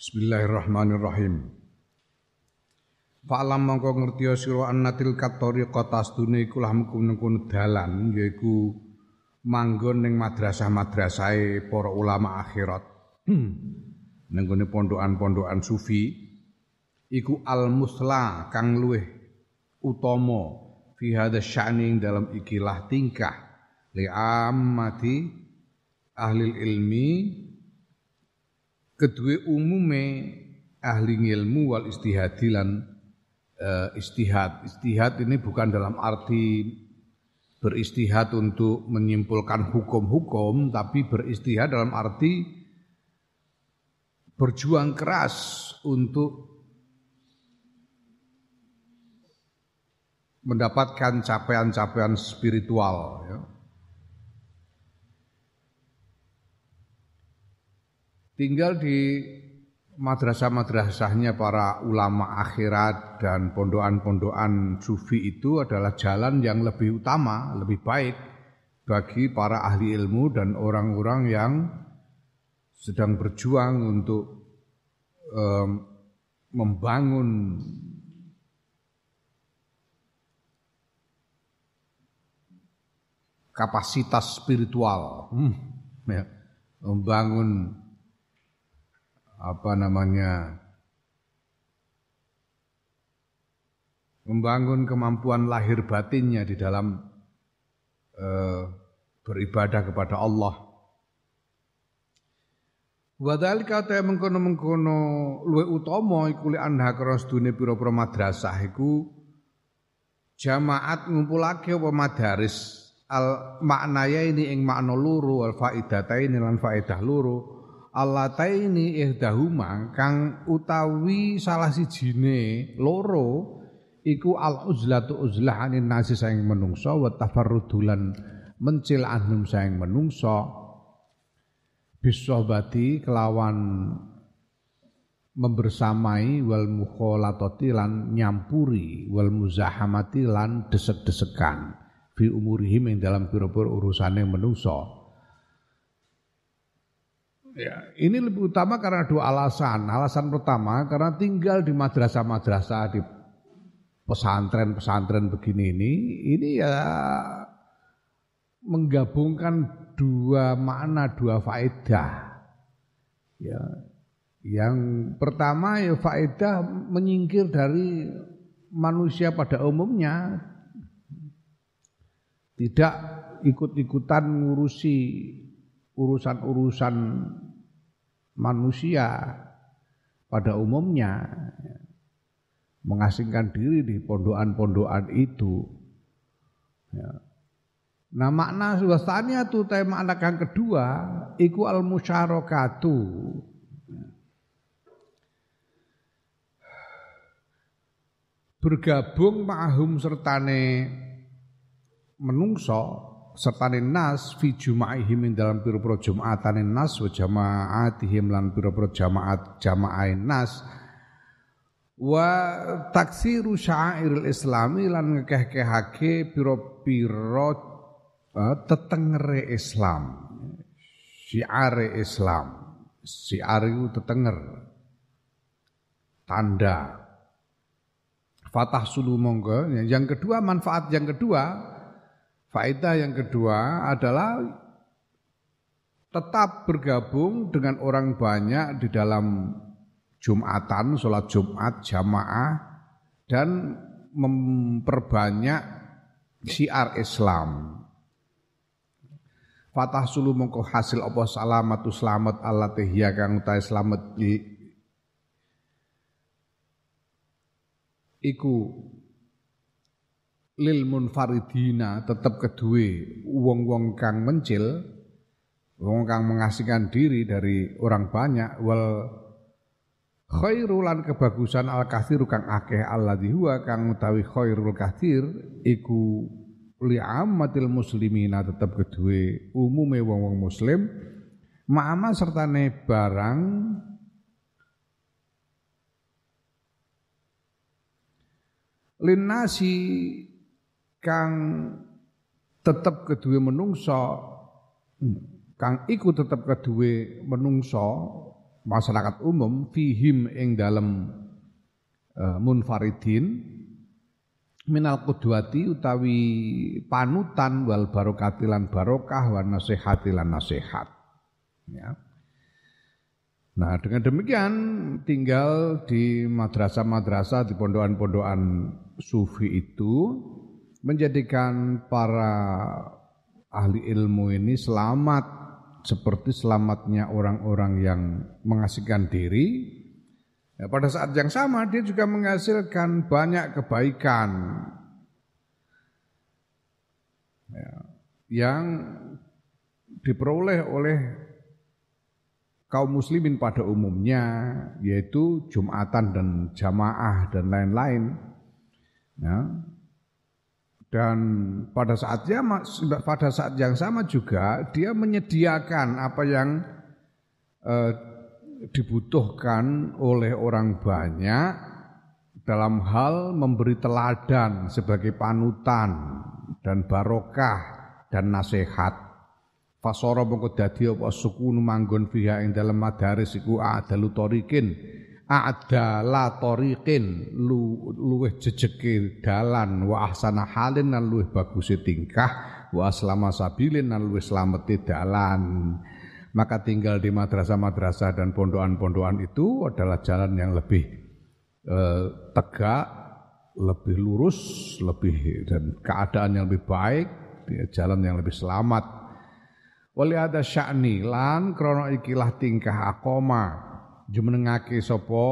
Bismillahirrahmanirrahim. Fa'lam mongko ngerti sira annatil katariqa tasdune iku lah mengkono dalan yaiku manggon ning madrasah-madrasahe para ulama akhirat. Ning pondokan-pondokan sufi iku al-musla kang luweh utama fi hadha sya'ni dalam ikilah tingkah li ahli ilmi kedua umume ahli ilmu wal istihadi lan uh, istihad. Istihad ini bukan dalam arti beristihad untuk menyimpulkan hukum-hukum, tapi beristihad dalam arti berjuang keras untuk mendapatkan capaian-capaian spiritual. Ya. Tinggal di madrasah-madrasahnya para ulama akhirat dan pondokan-pondokan sufi itu adalah jalan yang lebih utama, lebih baik bagi para ahli ilmu dan orang-orang yang sedang berjuang untuk um, membangun kapasitas spiritual, hmm, ya, membangun apa namanya membangun kemampuan lahir batinnya di dalam uh, beribadah kepada Allah. Wadal kata mengkono mengkono luwe utama iku li anha keros dunia pira-pira madrasah iku jamaat ngumpulake apa madaris al maknaya ini ing makna luru al faidata ini lan faidah luru Allah taini ihdahuma kang utawi salah sijine loro iku al uzlatu uzlah anin nasi sayang menungso wa tafarrudulan mencil anhum sayang menungso. Bisohbati kelawan membersamai wal mukholatoti lan nyampuri wal muzahamati lan desek-desekan fi umurihim yang dalam pira-pira urusane menungso Ya, ini lebih utama karena dua alasan. Alasan pertama karena tinggal di madrasah-madrasah di pesantren-pesantren begini ini, ini ya menggabungkan dua makna, dua faedah. Ya, yang pertama ya faedah menyingkir dari manusia pada umumnya, tidak ikut-ikutan ngurusi urusan-urusan manusia pada umumnya mengasingkan diri di pondokan-pondokan itu. Ya. Nah makna suasanya tuh tema anak yang kedua iku al musyarakatu. Bergabung ma'hum sertane menungso sertane nas fi jumaihim dalam pira-pira jumatane nas wa jamaatihim lan pira-pira jamaat jamaain nas. Wa taksiru syairil islami lan ngekeh-kehake pira-pira uh, tetengere Islam. Syiare Islam. Syiar itu tetenger. Tanda. Fatah sulu monggo. Yang kedua manfaat yang kedua Faedah yang kedua adalah tetap bergabung dengan orang banyak di dalam Jumatan, sholat Jumat, jamaah, dan memperbanyak syiar Islam. Fatah sulu mongko hasil apa salamatu selamat Allah tehya kang utahe selamat di iku lil munfaridina tetap kedue wong-wong kang mencil wong kang mengasingkan diri dari orang banyak wal khairulan kebagusan al kathiru kang akeh alladzi huwa kang utawi khairul kathir iku li ammatil muslimina tetap kedue umume wong-wong muslim ma'ama sertane barang linasi kang tetep kedue menungso kang iku tetep kedue menungso masyarakat umum fihim ing dalam uh, munfaridin minal kudwati utawi panutan wal barokatilan barokah wan nasihatilan nasihat. Ya. Nah dengan demikian tinggal di madrasah-madrasah di pondokan-pondokan sufi itu menjadikan para ahli ilmu ini selamat seperti selamatnya orang-orang yang mengasihkan diri. Ya, pada saat yang sama dia juga menghasilkan banyak kebaikan ya, yang diperoleh oleh kaum muslimin pada umumnya yaitu Jumatan dan jamaah dan lain-lain. Ya. Dan pada saatnya pada saat yang sama juga dia menyediakan apa yang eh, dibutuhkan oleh orang banyak dalam hal memberi teladan sebagai panutan dan barokah dan nasihat. Fasara mongko dadi apa sukun manggon fiha ing dalem madaris iku adalu tarikin a'dala tariqin lu, luweh jejeke dalan wa ahsana halin lan luweh bagus tingkah wa aslama sabilin lan luweh slamete dalan. Maka tinggal di madrasah-madrasah dan pondokan-pondokan itu adalah jalan yang lebih eh, tegak, lebih lurus, lebih dan keadaan yang lebih baik, jalan yang lebih selamat. Wali ada sya'ni lan krono ikilah tingkah akoma jumenengake sapa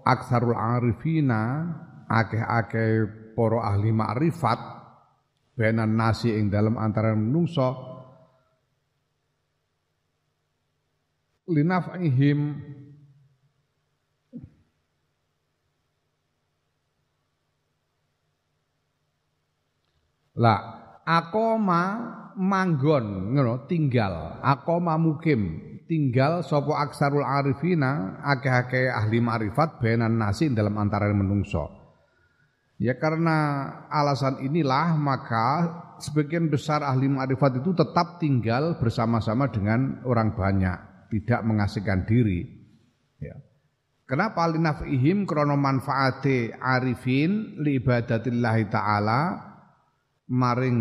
aksarul arifina akeh-akeh poro ahli ma'rifat benan nasi ing dalam antara menungso linaf'ihim La akoma manggon ngono tinggal akoma mukim tinggal sopo aksarul arifina akeh-akeh ahli ma'rifat benan nasi dalam antara menungso. Ya karena alasan inilah maka sebagian besar ahli ma'rifat itu tetap tinggal bersama-sama dengan orang banyak tidak mengasihkan diri. Ya. Kenapa? Linafihim krono manfaate arifin li ibadatillahi ta'ala maring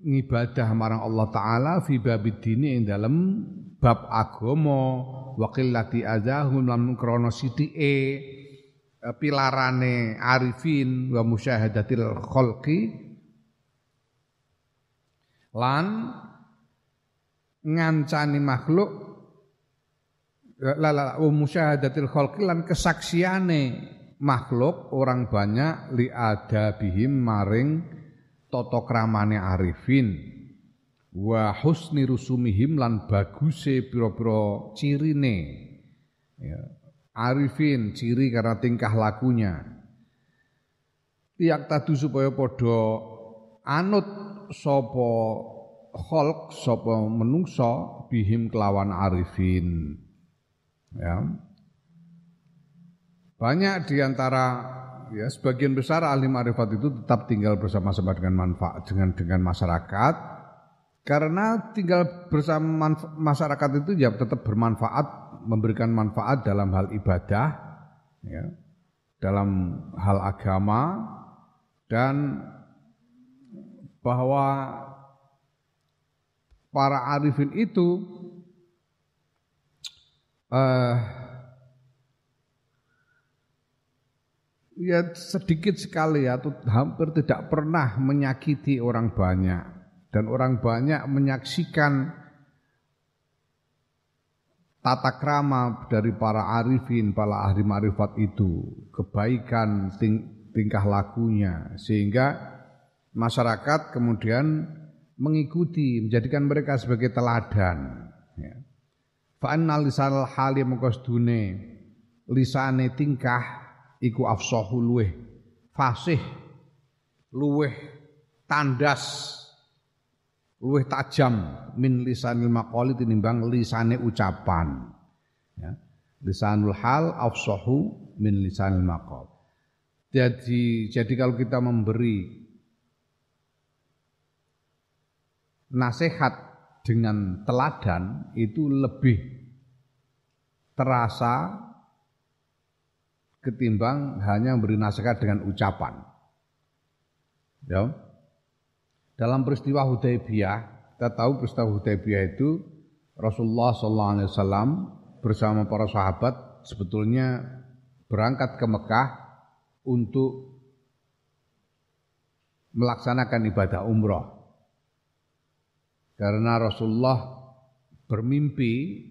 ngibadah marang Allah taala fi babid dini ing dalem bab agama wa qillati azahum lan krana eh, pilarane arifin wa musyahadatil khalqi. Lan ngancani makhluk la wa musyahadatil khalqi lan kesaksiane makhluk orang banyak li adabihim maring tata kramane arifin wa husni rusumihim lan baguse pira-pira cirine. Ya. arifin ciri karena tingkah lakunya. Tiak tadu supaya padha anut sapa kholq sapa menungso bihim kelawan arifin. Ya. Banyak di antara ya sebagian besar ahli ma'rifat itu tetap tinggal bersama-sama dengan manfaat dengan dengan masyarakat karena tinggal bersama masyarakat itu ya tetap bermanfaat memberikan manfaat dalam hal ibadah ya dalam hal agama dan bahwa para arifin itu eh, ya sedikit sekali atau hampir tidak pernah menyakiti orang banyak dan orang banyak menyaksikan tata krama dari para arifin, para ahli marifat itu, kebaikan ting tingkah lakunya sehingga masyarakat kemudian mengikuti, menjadikan mereka sebagai teladan. Ya. Fa'annal lisanal hali mengkosdune lisane tingkah iku afsahu luweh fasih luweh tandas luweh tajam min lisanil maqali tinimbang lisane ucapan ya lisanul hal afsahu min lisanil maqal jadi jadi kalau kita memberi nasihat dengan teladan itu lebih terasa ketimbang hanya memberi nasihat dengan ucapan. Ya. Dalam peristiwa Hudaybiyah, kita tahu peristiwa Hudaybiyah itu Rasulullah SAW bersama para sahabat sebetulnya berangkat ke Mekah untuk melaksanakan ibadah umroh. Karena Rasulullah bermimpi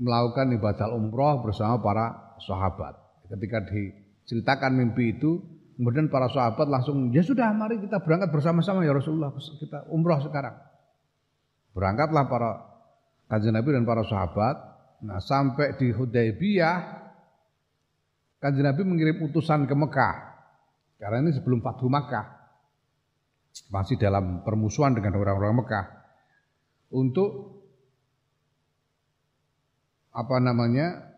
melakukan ibadah umroh bersama para sahabat. Ketika diceritakan mimpi itu, kemudian para sahabat langsung, ya sudah mari kita berangkat bersama-sama ya Rasulullah, kita umroh sekarang. Berangkatlah para kanjeng Nabi dan para sahabat. Nah sampai di Hudaybiyah, kanjeng Nabi mengirim utusan ke Mekah. Karena ini sebelum Fathu Makkah. Masih dalam permusuhan dengan orang-orang Mekah. Untuk apa namanya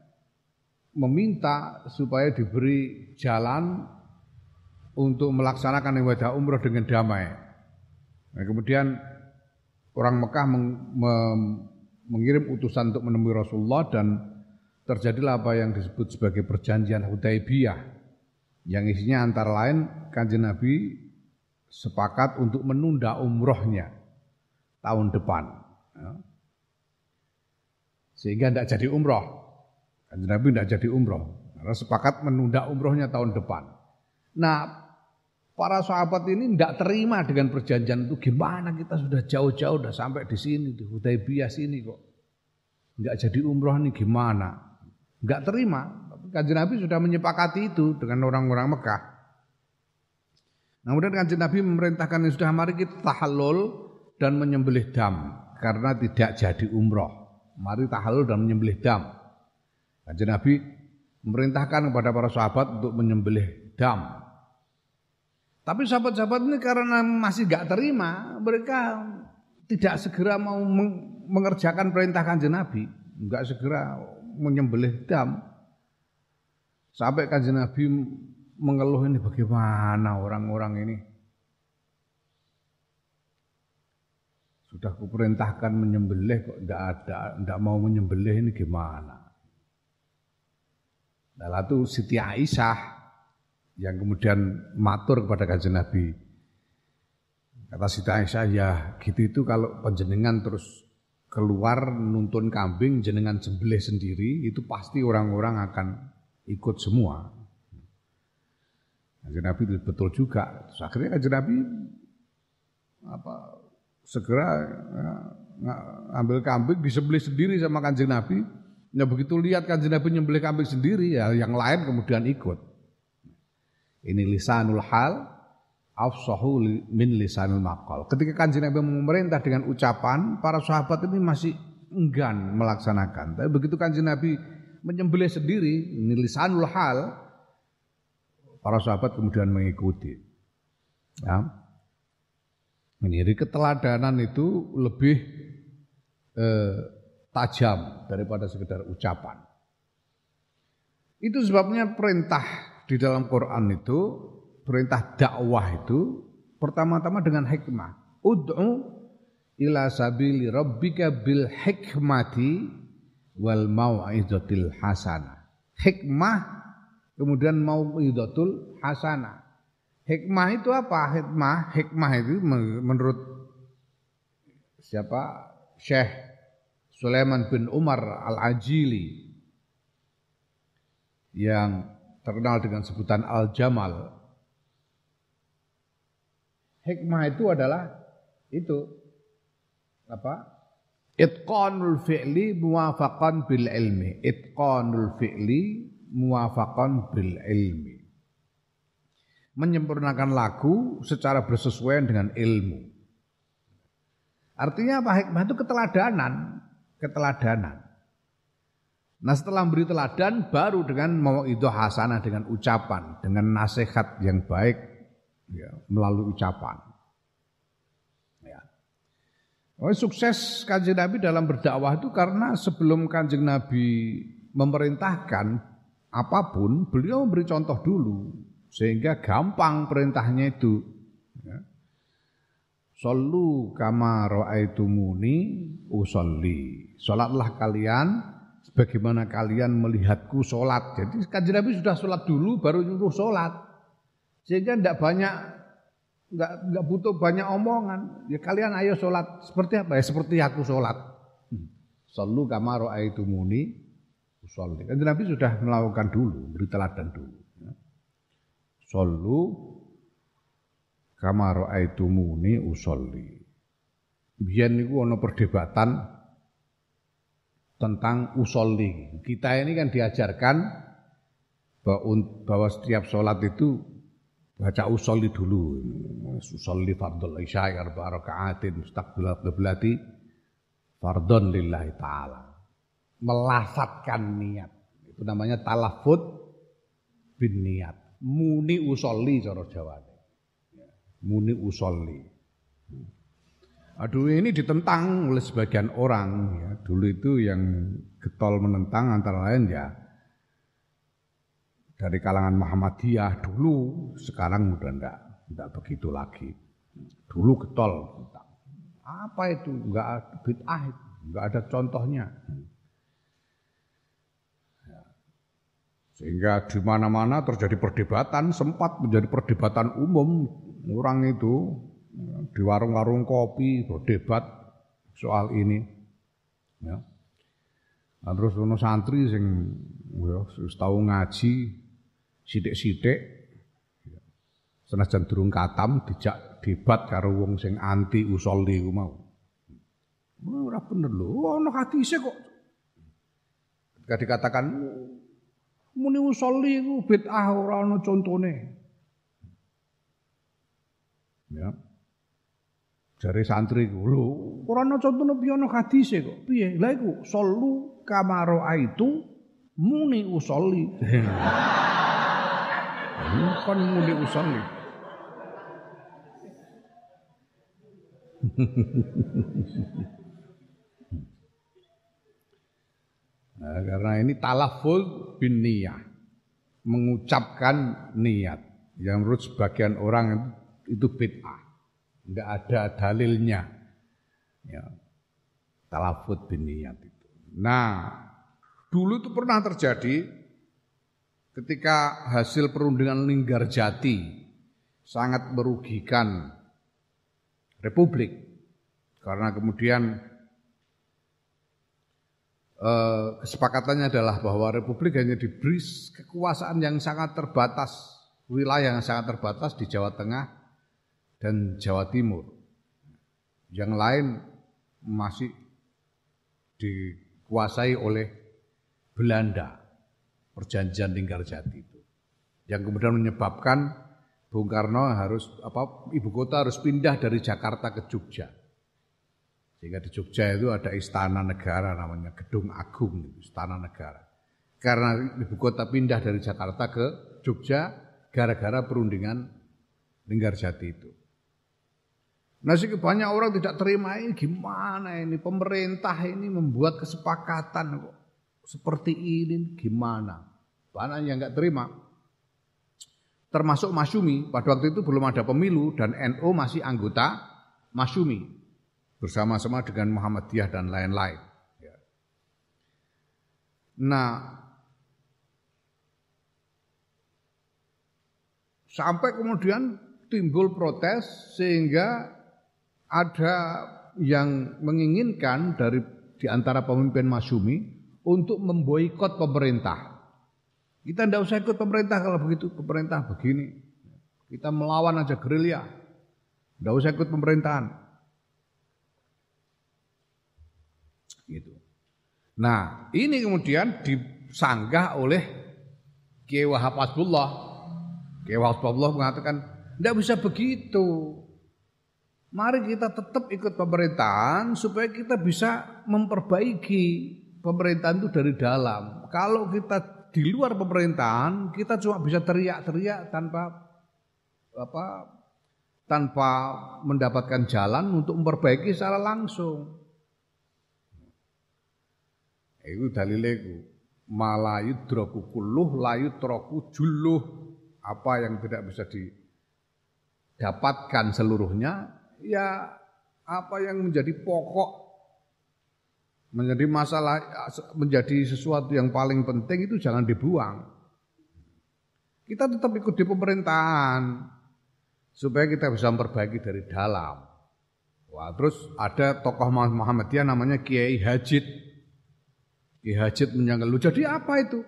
meminta supaya diberi jalan untuk melaksanakan ibadah umroh dengan damai. Nah, kemudian orang Mekah meng, me, mengirim utusan untuk menemui Rasulullah dan terjadilah apa yang disebut sebagai perjanjian Hudaybiyah yang isinya antara lain kanjeng Nabi sepakat untuk menunda umrohnya tahun depan. Ya. Sehingga tidak jadi umroh. Kanjeng Nabi tidak jadi umroh karena sepakat menunda umrohnya tahun depan. Nah, para sahabat ini tidak terima dengan perjanjian itu. Gimana kita sudah jauh-jauh, sudah sampai di sini, di Hudaybiyah sini kok. Tidak jadi umroh ini gimana? Tidak terima. Tapi kanjeng Nabi sudah menyepakati itu dengan orang-orang Mekah. Nah, kemudian kanjeng Nabi memerintahkan yang sudah mari kita tahallul dan menyembelih dam karena tidak jadi umroh. Mari tahallul dan menyembelih dam. Kanjeng Nabi memerintahkan kepada para sahabat untuk menyembelih dam. Tapi sahabat-sahabat ini karena masih gak terima, mereka tidak segera mau mengerjakan perintah kanjeng Nabi, nggak segera menyembelih dam. Sampai kanjeng Nabi mengeluh ini bagaimana orang-orang ini. Sudah kuperintahkan menyembelih kok tidak ada, tidak mau menyembelih ini gimana? Nah, lalu Siti Aisyah yang kemudian matur kepada kanjeng Nabi. Kata Siti Aisyah, ya gitu itu kalau penjenengan terus keluar nuntun kambing jenengan sembelih sendiri itu pasti orang-orang akan ikut semua. Kanjeng Nabi itu betul juga. Terus akhirnya kanjeng Nabi apa segera ya, ambil kambing disembelih sendiri sama kanjeng Nabi Nah begitu lihat kanjeng Nabi nyembelih kambing sendiri ya yang lain kemudian ikut. Ini lisanul hal afsahu min lisanul maqal. Ketika kanjeng Nabi memerintah dengan ucapan, para sahabat ini masih enggan melaksanakan. Tapi begitu kanjeng Nabi menyembelih sendiri, ini lisanul hal, para sahabat kemudian mengikuti. Ya. Ini keteladanan itu lebih eh, tajam daripada sekedar ucapan. Itu sebabnya perintah di dalam Quran itu, perintah dakwah itu pertama-tama dengan hikmah. Ud'u ila sabili rabbika bil hikmati wal mau'izatil hasanah. Hikmah kemudian mau'izatul hasanah. Hikmah itu apa? Hikmah, hikmah itu menurut siapa? Syekh Sulaiman bin Umar Al-Ajili yang terkenal dengan sebutan Al-Jamal. Hikmah itu adalah itu apa? Itqanul fi'li muwafaqan bil ilmi. Itqanul fi'li muwafaqan bil ilmi. Menyempurnakan lagu secara bersesuaian dengan ilmu. Artinya apa? Hikmah itu keteladanan keteladanan. Nah setelah memberi teladan baru dengan mau itu hasanah dengan ucapan, dengan nasihat yang baik ya, melalui ucapan. Ya. Oh, sukses kanjeng Nabi dalam berdakwah itu karena sebelum kanjeng Nabi memerintahkan apa pun, beliau memberi contoh dulu sehingga gampang perintahnya itu. Ya. Sallu kama ra'aitumuni usolli. Salatlah kalian sebagaimana kalian melihatku sholat. Jadi kanjeng Nabi sudah sholat dulu baru nyuruh sholat. Sehingga tidak banyak nggak nggak butuh banyak omongan. Ya kalian ayo sholat seperti apa ya? Seperti aku sholat. Hmm. Sallu kama muni usolli. Kanjeng Nabi sudah melakukan dulu, beri teladan dulu. Ya. Sallu kama muni usolli. Biar niku ana perdebatan tentang usolli. Kita ini kan diajarkan bahwa setiap sholat itu baca usolli dulu. Usolli fardul isya arba rakaatin mustaqbil qiblati fardun lillahi taala. Melafatkan niat. Itu namanya talafut bin niat. Muni usolli cara Jawa. Muni usolli. Aduh ini ditentang oleh sebagian orang ya. Dulu itu yang getol menentang antara lain ya dari kalangan Muhammadiyah dulu, sekarang udah enggak enggak begitu lagi. Dulu getol Apa itu? Enggak bid'ah itu, enggak ada contohnya. Ya. Sehingga di mana-mana terjadi perdebatan, sempat menjadi perdebatan umum orang itu di warung-warung kopi berdebat soal ini. Ya. Nah, terus ono santri sing ya tahu ngaji sithik-sithik ya. senajan durung katam dijak debat karo wong sing anti usolli ku mau. Ora bener lho, ono hadise kok. Ketika dikatakan muni usolli ku bid'ah ora ono contone. Ya. Jare santri ku, lho, ora ana piye ana hadise kok. Piye? Lah iku sallu kamaro aitu muni usolli. Kon muni usolli. nah, karena ini talaful bin niyah. Mengucapkan niat. Yang menurut sebagian orang itu bid'ah enggak ada dalilnya. Ya. Talafut bin niat itu. Nah, dulu itu pernah terjadi ketika hasil perundingan Linggarjati sangat merugikan Republik karena kemudian eh, kesepakatannya adalah bahwa Republik hanya diberi kekuasaan yang sangat terbatas, wilayah yang sangat terbatas di Jawa Tengah dan Jawa Timur. Yang lain masih dikuasai oleh Belanda, perjanjian Linggarjati itu. Yang kemudian menyebabkan Bung Karno harus apa ibu kota harus pindah dari Jakarta ke Jogja. Sehingga di Jogja itu ada istana negara namanya Gedung Agung, istana negara. Karena ibu kota pindah dari Jakarta ke Jogja gara-gara perundingan Linggarjati itu. Nah, banyak orang tidak terima ini gimana ini pemerintah ini membuat kesepakatan kok seperti ini gimana? Banyak yang nggak terima. Termasuk Masyumi, pada waktu itu belum ada pemilu dan NU masih anggota Masyumi bersama-sama dengan Muhammadiyah dan lain-lain. Ya. Nah, sampai kemudian timbul protes sehingga ada yang menginginkan dari di antara pemimpin Masyumi untuk memboikot pemerintah. Kita tidak usah ikut pemerintah kalau begitu, pemerintah begini. Kita melawan aja gerilya. Tidak usah ikut pemerintahan. Gitu. Nah, ini kemudian disanggah oleh Kiai Wahab Asbullah. Kiai Wahab Asbullah mengatakan, tidak bisa begitu. Mari kita tetap ikut pemerintahan supaya kita bisa memperbaiki pemerintahan itu dari dalam. Kalau kita di luar pemerintahan, kita cuma bisa teriak-teriak tanpa apa tanpa mendapatkan jalan untuk memperbaiki secara langsung. Itu dalilnya malayu droku kuluh layu troku juluh apa yang tidak bisa didapatkan seluruhnya ya apa yang menjadi pokok menjadi masalah menjadi sesuatu yang paling penting itu jangan dibuang. Kita tetap ikut di pemerintahan supaya kita bisa memperbaiki dari dalam. Wah, terus ada tokoh Muhammadiyah namanya Kiai Hajid. Kiai Hajid menjanggal, lu jadi apa itu?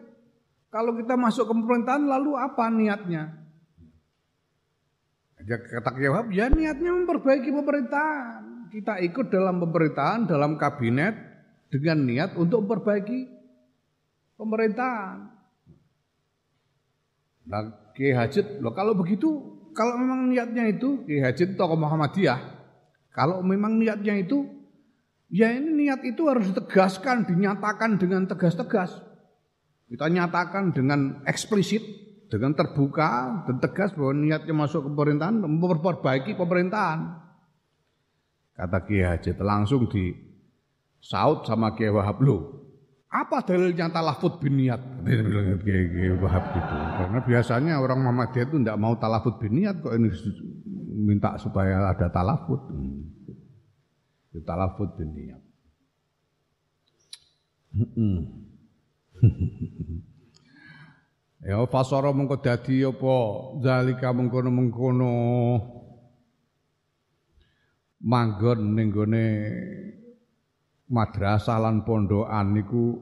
Kalau kita masuk ke pemerintahan lalu apa niatnya? Ya kata Kiai ya niatnya memperbaiki pemerintahan. Kita ikut dalam pemerintahan, dalam kabinet dengan niat untuk memperbaiki pemerintahan. Nah, Kiai Hajid, loh kalau begitu, kalau memang niatnya itu, Kiai Hajid tokoh Muhammadiyah, kalau memang niatnya itu, ya ini niat itu harus ditegaskan, dinyatakan dengan tegas-tegas. Kita nyatakan dengan eksplisit, dengan terbuka dan tegas bahwa niatnya masuk ke pemerintahan memperbaiki pemerintahan. Kata Kiai Hajat langsung di saut sama Kiai Wahab lo. Apa dalilnya talafut bin niat? Kiai Wahab gitu. Karena biasanya orang Muhammadiyah itu tidak mau talafut bin niat kok ini minta supaya ada talafut. Hmm. Talafut bin niat. Ya fasara mengko dadi apa? Zalika mengkono-mengkono. Manggon ning gone madrasah lan pondokan niku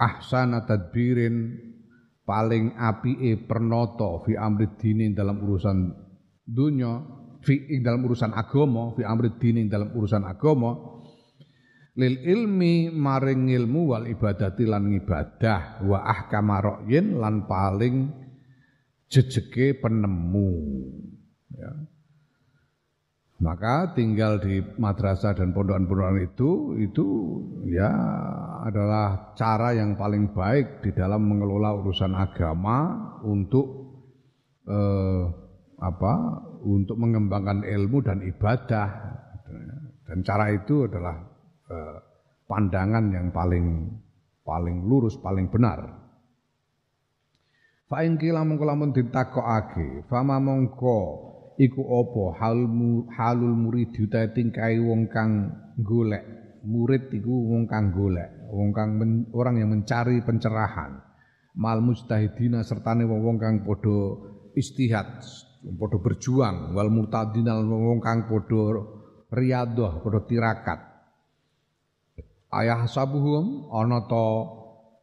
ahsana tadbirin paling apike pernata fi amri dini dalam urusan dunya fi dalam urusan agama fi amri dini dalam urusan agama lil ilmi maring ilmu wal ibadati lan ibadah wa ahkama ra'yin lan paling jejeke penemu ya. Maka tinggal di madrasah dan pondokan-pondokan itu itu ya adalah cara yang paling baik di dalam mengelola urusan agama untuk eh, apa? untuk mengembangkan ilmu dan ibadah. Dan cara itu adalah Eh, pandangan yang paling paling lurus, paling benar. Fa in kila mongko lamun ditakokake, fama mongko iku apa halmu halul murid utahe tingkai wong kang golek. Murid iku wong kang golek, wong kang men, orang yang mencari pencerahan. Mal mustahidina sertane wong kang padha istihad, padha berjuang, wal mutadinal wong kang padha riyadhah, padha tirakat ayah sabuhum ana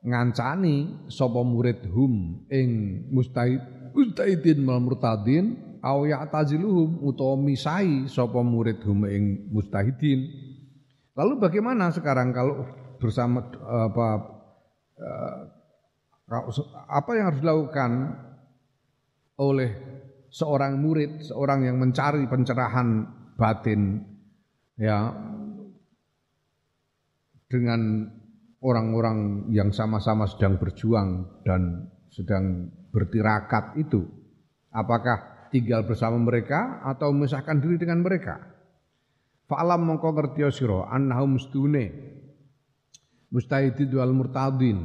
ngancani sapa murid hum ing mustahid mustahidin mal murtadin aw ya'taziluhum utawa misai sapa murid hum ing mustahidin lalu bagaimana sekarang kalau bersama apa eh, apa yang harus dilakukan oleh seorang murid, seorang yang mencari pencerahan batin ya dengan orang-orang yang sama-sama sedang berjuang dan sedang bertirakat itu apakah tinggal bersama mereka atau memisahkan diri dengan mereka? Fa'alam mongko ngerti sira annahum mustune mustahidin wal murtadin.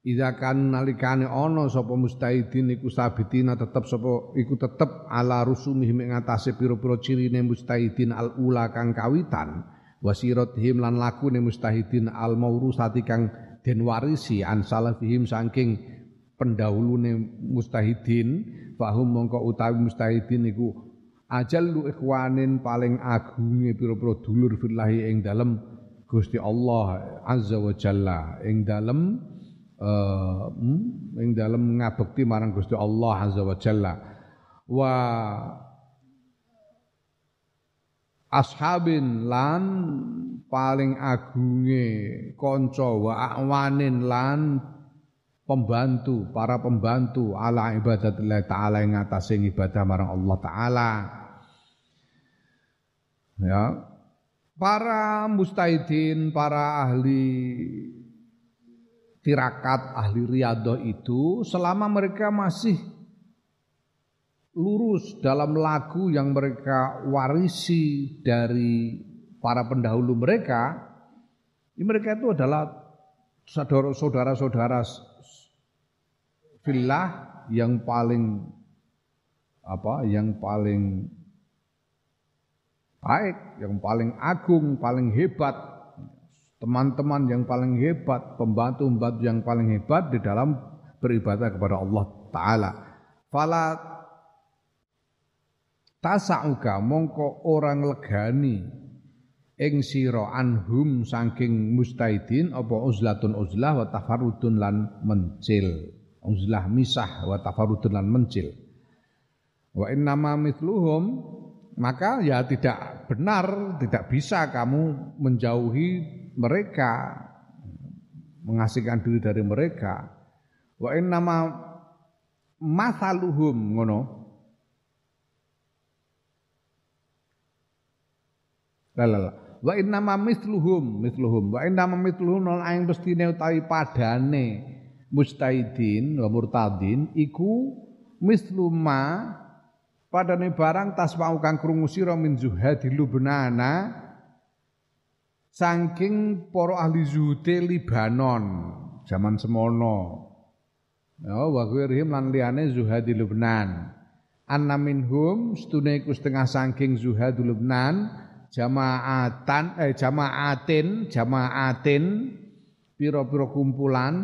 Ida kan nalikane ana sapa mustahidin iku sabitina tetep sapa iku tetep ala rusumih ing ngatasé pira-pira cirine mustahidin al ula kang kawitan him lan lakune mustahidin al maurusati kang den warisi an salafihim saking pendahulune mustahidin. Fahum mongko utawi mustahidin iku lu ikhwanin paling agunge pira-pira dulur fillahi ing dalem Gusti Allah azza wa jalla. Ing dalem uh, dalem ngabekti marang Gusti Allah azza wa jalla. Wa ashabin lan paling agunge kanca wa awanin lan pembantu para pembantu ala ibadatillah taala ing atase ibadah marang Allah taala. Ya. Para mustahidin para ahli tirakat ahli riyadhah itu selama mereka masih lurus dalam lagu yang mereka warisi dari para pendahulu mereka, ini mereka itu adalah saudara-saudara filah yang paling apa yang paling baik, yang paling agung, paling hebat teman-teman yang paling hebat, pembantu-pembantu yang paling hebat di dalam beribadah kepada Allah Ta'ala. Fala tasa'uka mongko orang legani ing sira anhum saking mustaidin apa uzlatun uzlah wa tafarrudun lan mencil. Uzlah misah wa tafarrudun lan mencil. Wa innama mithluhum maka ya tidak benar, tidak bisa kamu menjauhi mereka mengasingkan diri dari mereka wa nama masaluhum ngono lalala wa nama misluhum misluhum wa nama misluhum nol aing pestine utawi padane mustaidin wa murtadin iku misluma padane barang tasma'u kang krungu sira min zuhadi lubnana saking para ahli zuhude Libanon zaman semono. Ya wa ghirhim lan liyane zuhadi Lubnan. Anna minhum stune iku setengah saking zuhadi Lubnan jamaatan eh jamaatin jamaatin pira-pira kumpulan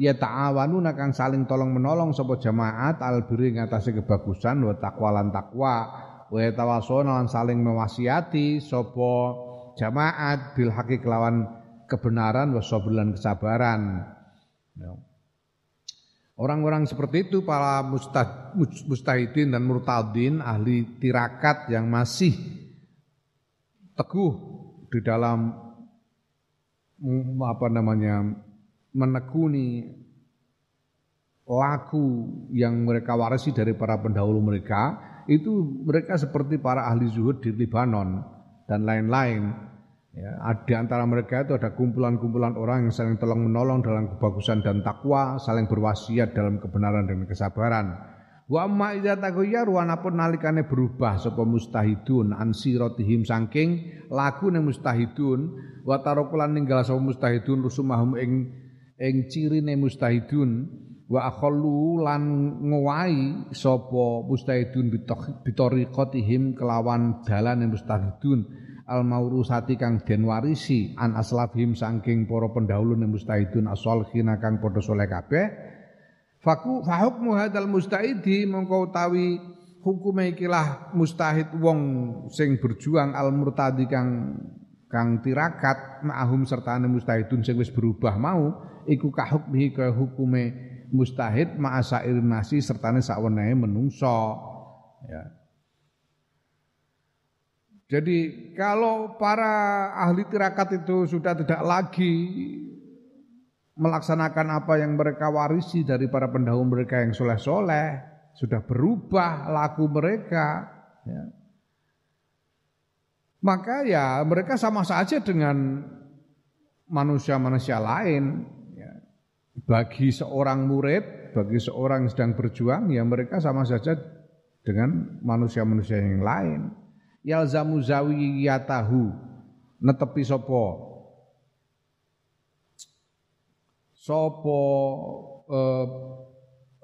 ya ta'awanu kang saling tolong menolong sapa jamaat albiri ngatasi kebagusan wa taqwa lan takwa wa tawasona saling mewasiati sapa jamaat bil haqi kelawan kebenaran wasobulan kesabaran. Ya. Orang-orang seperti itu para mustahidin dan murtadin ahli tirakat yang masih teguh di dalam mm, apa namanya menekuni laku yang mereka warisi dari para pendahulu mereka itu mereka seperti para ahli zuhud di Libanon dan lain-lain. Ya, di antara mereka itu ada kumpulan-kumpulan orang yang saling tolong menolong dalam kebagusan dan takwa, saling berwasiat dalam kebenaran dan kesabaran. Wa amma idza taghayyaru anapun nalikane berubah sapa mustahidun an siratihim saking lakune mustahidun. Wa tarokulan ninggal sapa mustahidun rusumahum ing ing cirine mustahidun. Wa akhallu lan ngowahi sapa mustahidun bitoriqatihim kelawan dalan mustahidun. Al maurusati kang den warisi an aslafhim saking para pendahulu mustahidun as-solihin kang padha saleh kabeh faku fahukmu hadal mustahidi mongko utawi hukume ikilah mustahid wong sing berjuang al murtadi kang kang tirakat ma'ahum sertane mustahidun sing wis berubah mau iku kahukmihi kaya hukume mustahid ma'asair nasi sertane sakwenehe menungso ya. Jadi kalau para ahli tirakat itu sudah tidak lagi melaksanakan apa yang mereka warisi dari para pendahulu mereka yang soleh-soleh, sudah berubah laku mereka, ya. maka ya mereka sama saja dengan manusia-manusia lain bagi seorang murid, bagi seorang yang sedang berjuang, ya mereka sama saja dengan manusia-manusia yang lain. Yalzamu zawiyatahu netepi sopo sopo uh,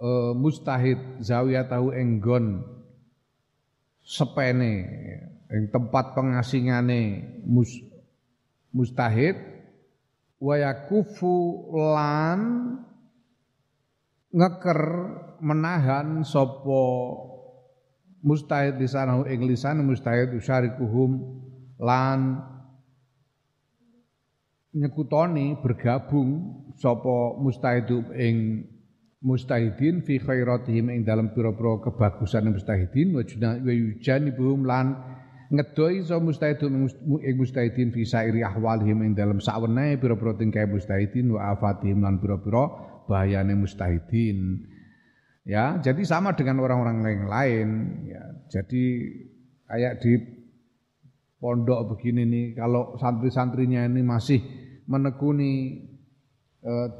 uh, mustahid zawiyatahu enggon sepene yang tempat pengasingane mus, mustahid wayakufu lan ngeker menahan sopo mustahid lisanahu ing lisan mustahid usyarikuhum lan nyekutoni bergabung sopo mustahidu ing mustahidin fi khairatihim ing dalam pira-pira kebagusan mustahidin wa yujanibuhum lan ngedoi so mustahidun ing mustahidin fi sairi ahwalihim ing dalam sawenehe pira-pira tingkah mustahidin wa afatihim lan pira-pira bahayane mustahidin. Ya, jadi sama dengan orang-orang lain lain ya. Jadi kayak di pondok begini nih kalau santri-santrinya ini masih menekuni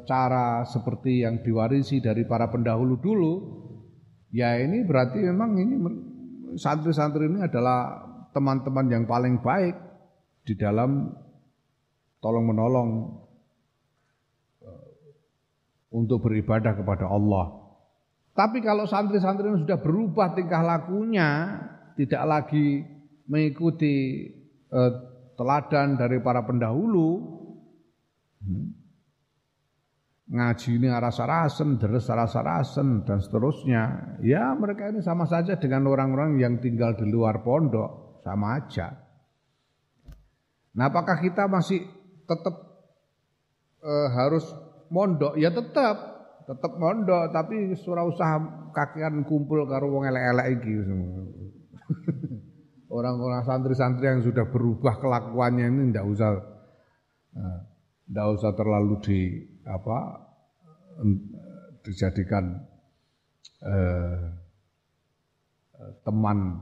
cara seperti yang diwarisi dari para pendahulu dulu, ya ini berarti memang ini santri-santri ini adalah teman-teman yang paling baik di dalam tolong menolong eh, untuk beribadah kepada Allah. Tapi kalau santri-santri ini sudah berubah tingkah lakunya, tidak lagi mengikuti eh, teladan dari para pendahulu, Hmm. Ngaji ini aras-arasen, deres aras-arasen, dan seterusnya. Ya mereka ini sama saja dengan orang-orang yang tinggal di luar pondok, sama aja. Nah apakah kita masih tetap e, harus mondok? Ya tetap, tetap mondok, tapi surah usaha kakian kumpul karo wong elek-elek iki. Orang-orang santri-santri yang sudah berubah kelakuannya ini tidak usah tidak eh, usah terlalu di apa dijadikan eh, teman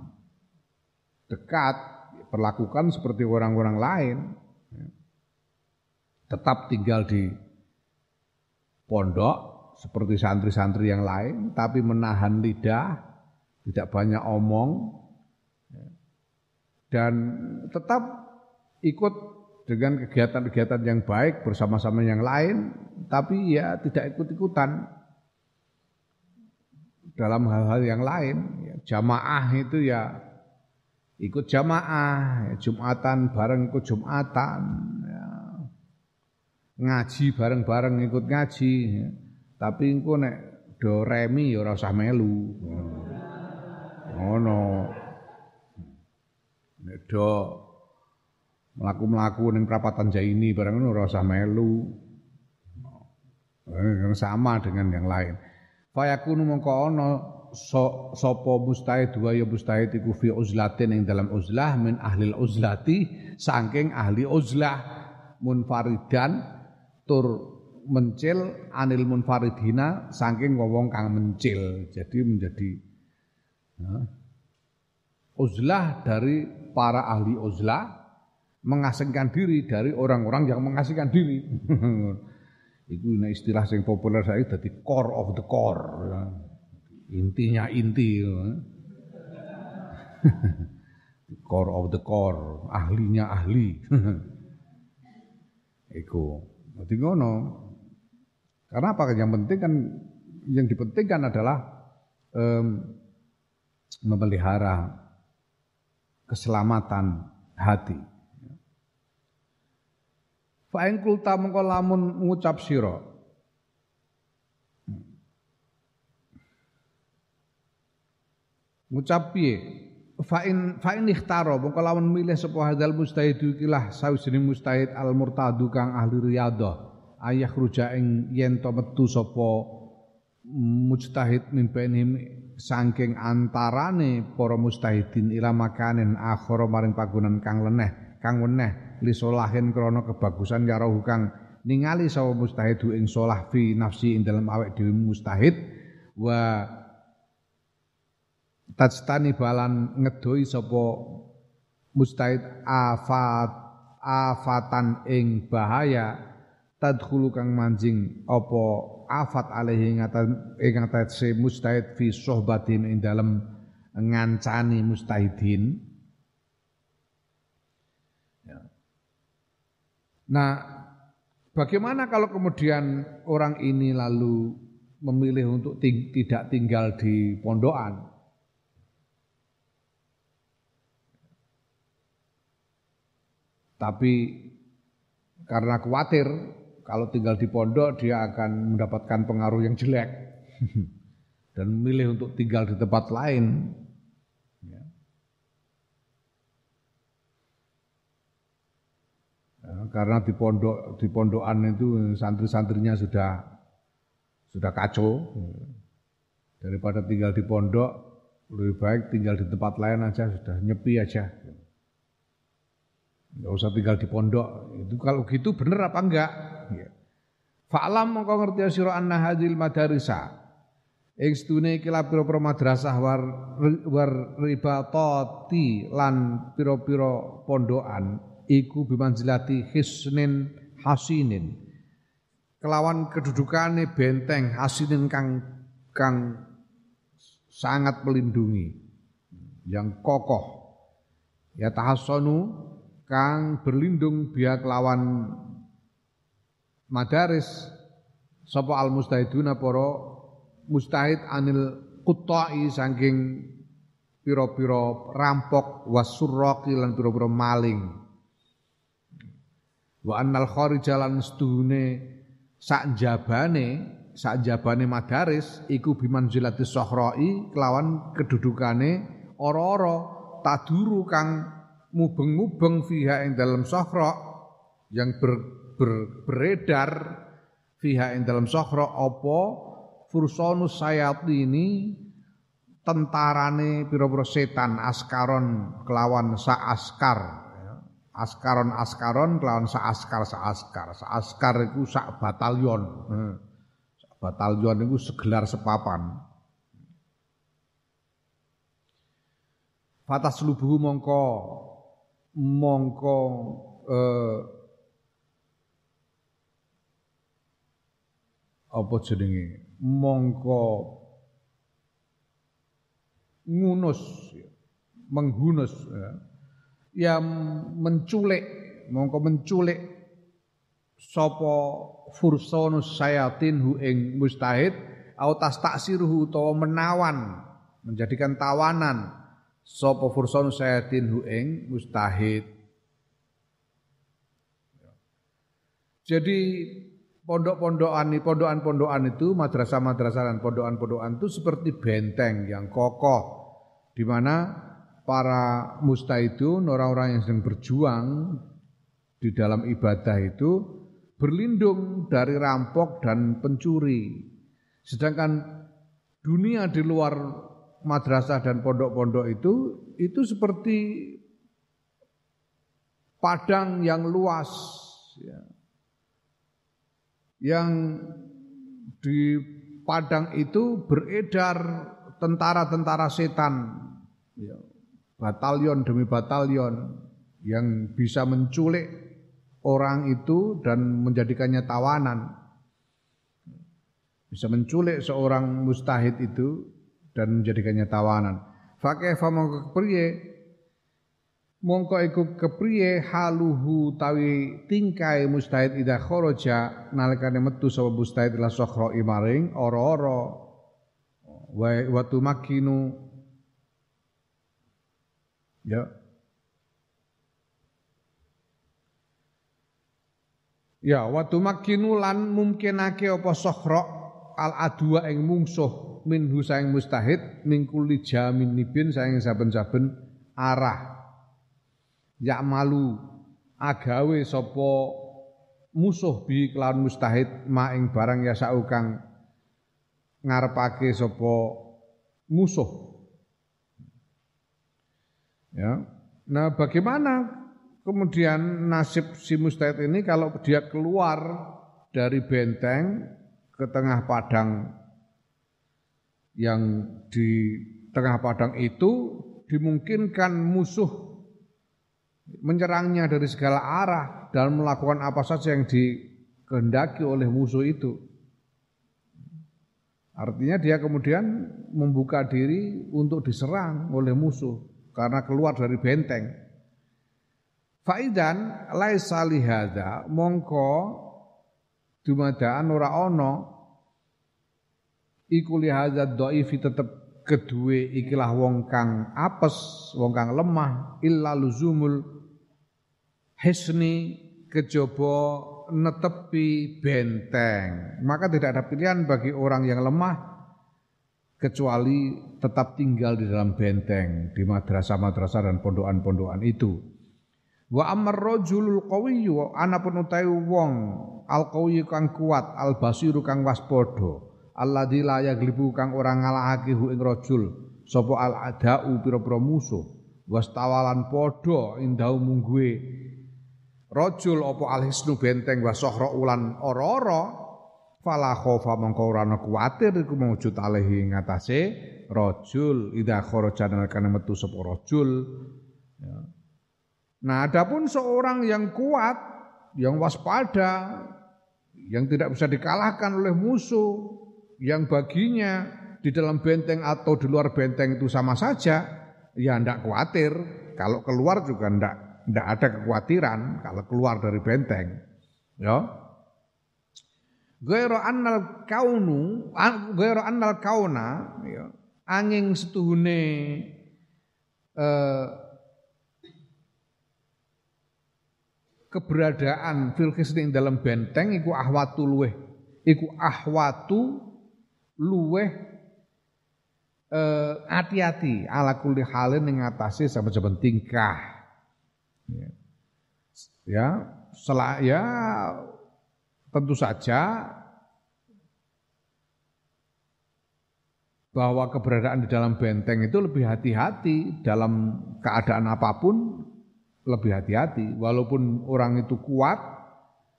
dekat perlakukan seperti orang-orang lain. Tetap tinggal di pondok seperti santri-santri yang lain tapi menahan lidah tidak banyak omong. Dan tetap ikut dengan kegiatan-kegiatan yang baik bersama-sama yang lain, tapi ya tidak ikut-ikutan dalam hal-hal yang lain. Ya, jamaah itu ya ikut jamaah, ya, jumatan bareng ikut jumatan, ya, ngaji bareng-bareng ikut ngaji. Ya. Tapi engko nek do remi ya ora melu. Oh no. Nek do melaku-melaku ning prapatan Jaini barang ngono ora melu. Eh, sama dengan yang lain. Fayakunu mongko ana so, sapa wa ya mustahid iku fi uzlatin ing dalam uzlah min ahli uzlati saking ahli uzlah munfaridan tur mencil anil munfaridina saking wong kang mencil. Jadi menjadi ya, uzlah dari para ahli uzlah mengasingkan diri dari orang-orang yang mengasingkan diri. Itu istilah yang populer saya jadi core of the core. Intinya inti. core of the core, ahlinya ahli. Iku. Jadi ngono. Karena apa? Yang penting kan yang dipentingkan adalah um, memelihara keselamatan hati. Fa in kulta mengko lamun ngucap sira. Ngucap piye? Fa in fa in ikhtaro mengko lamun milih sapa hadal mustahid ikilah sawijining mustahid al murtadu kang ahli riyadhah ayah ruja ing yen to metu sapa mujtahid mimpenhim saking antarane para mustahidin ila makanen akhara maring pagunan kang leneh kang weneh li solahin krana kebagusan ya roh kang. Ningali sawa mustahidu ing solah fi nafsi ing dalam awek dhewe mustahid. Wa tajtani balan ngedoi sapa mustahid afat afatan ing bahaya. Tadkhulu kang manjing apa afat alaihi ing atase mustahid fi sohbatin ing dalem ngancani mustahidin Nah, bagaimana kalau kemudian orang ini lalu memilih untuk ting tidak tinggal di pondokan? Tapi karena khawatir kalau tinggal di pondok dia akan mendapatkan pengaruh yang jelek dan memilih untuk tinggal di tempat lain. Ya. Ya, karena di pondok di pondokan itu santri-santrinya sudah sudah kacau daripada tinggal di pondok lebih baik tinggal di tempat lain aja sudah nyepi aja. Enggak usah tinggal di pondok. Itu kalau gitu bener apa enggak? Ya. Fa'lam mongko ngerti sira anna hadil madarisa. Ing stune iki pira-pira madrasah war war ribatati lan pira-pira pondokan iku bimanzilati hisnin hasinin. Kelawan kedudukane benteng hasinin kang kang sangat melindungi yang kokoh ya tahassanu kang berlindung biak lawan madaris sapa al mustahiduna para mustahid anil kutai saking pira-pira rampok wasurraqi lan pira-pira maling Wa annal kharijalan setuhune sak jabane sak jabane madaris iku bimanzilati sohroi kelawan kedudukane ora-ora taduru kang mubeng-mubeng fiha ing dalam sohro yang ber, ber, beredar fiha ing dalam sohro opo fursonus sayatini tentarane pira-pira setan askaron kelawan sa askar ya. askaron askaron kelawan sa askar sa askar sa sak batalion hmm. sak batalion itu segelar sepapan Fatas lubuhu mongko mongko eh, apa jenenge mongko ngunus menghunus ya. Yang menculik mongko menculik sapa fursonus sayatin hu ing mustahid au taksiruhu utawa menawan menjadikan tawanan sapa fursonus sayatin hu ing mustahid. Jadi pondok-pondokan pondokan-pondokan itu madrasah-madrasah dan pondokan-pondokan itu seperti benteng yang kokoh di mana para mustahidun orang-orang yang sedang berjuang di dalam ibadah itu berlindung dari rampok dan pencuri. Sedangkan dunia di luar madrasah dan pondok-pondok itu itu seperti padang yang luas ya yang di padang itu beredar tentara-tentara setan, ya, batalion demi batalion yang bisa menculik orang itu dan menjadikannya tawanan. Bisa menculik seorang mustahid itu dan menjadikannya tawanan. Fakih famangka kepriye mongko iku kepriye haluhu tawi tingkai mustahid ida kharaja nalikane metu sapa mustahid la sokhra imaring ora-ora wa makinu ya. Ya watu makinu lan mungkinake apa sokhra al adwa ing mungsuh minhu saing mustahid mingkuli jamin nibin saing saben-saben arah. Ya malu agawe sapa musuh bi kelawan mustahid maing barang ya saukang ngarepake sapa musuh ya nah bagaimana kemudian nasib si mustahid ini kalau dia keluar dari benteng ke tengah padang yang di tengah padang itu dimungkinkan musuh menyerangnya dari segala arah dan melakukan apa saja yang dikehendaki oleh musuh itu. Artinya dia kemudian membuka diri untuk diserang oleh musuh karena keluar dari benteng. Faidan laisa lihada mongko dumadaan ora ana iku lihada dhaifi tetep kedue ikilah wong kang apes, wong kang lemah illa luzumul hisni kejaba netepi benteng. Maka tidak ada pilihan bagi orang yang lemah kecuali tetap tinggal di dalam benteng di madrasah-madrasah dan pondokan-pondokan itu. Wa amar rajulul qawiyyu anapun utawi wong al qawiyyu kang kuat al basiru kang waspada alladzi la yaglibu kang ora ngalahake hu ing rajul sapa al adau pira-pira musuh wastawalan padha indau mungguwe rajul apa alhisnu benteng wa sohra ulan ora-ora fala khofa mongko ora ana kuwatir iku mawujud alaihi ngatasé rajul idza kharaja kana metu sapa rajul ya. Nah, adapun seorang yang kuat, yang waspada, yang tidak bisa dikalahkan oleh musuh, yang baginya di dalam benteng atau di luar benteng itu sama saja, ya ndak khawatir. Kalau keluar juga ndak tidak ada kekhawatiran kalau keluar dari benteng. Ya. Ghairu annal kaunu, ghairu annal kauna, ya, angin setuhune eh, keberadaan fil ing dalam benteng iku ahwatu luweh. Iku ahwatu luweh eh, hati-hati ala kulli halin ing atase saben tingkah. Ya, ya ya tentu saja bahwa keberadaan di dalam benteng itu lebih hati-hati dalam keadaan apa pun lebih hati-hati. Walaupun orang itu kuat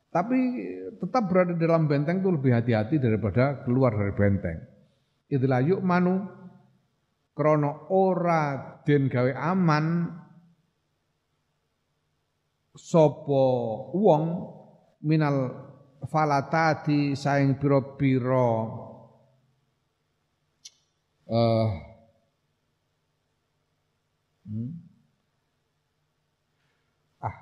tapi tetap berada dalam benteng itu lebih hati-hati daripada keluar dari benteng. Itulah yuk manu krono ora den gawe aman sopo wong minal falatati saing piro-piro uh, hmm? ah.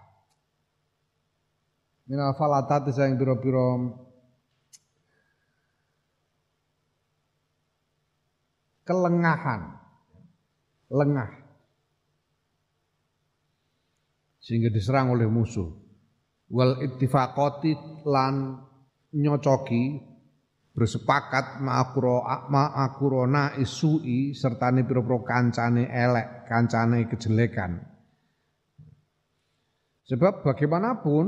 Minal falatati sayang biro-biro kelengahan. Lengah. Sehingga diserang oleh musuh. Wal ittifaqati lan nyocoki bersepakat ma'akuro ma'akurona isui sertane pira-pira kancane elek, kancane kejelekan. Sebab bagaimanapun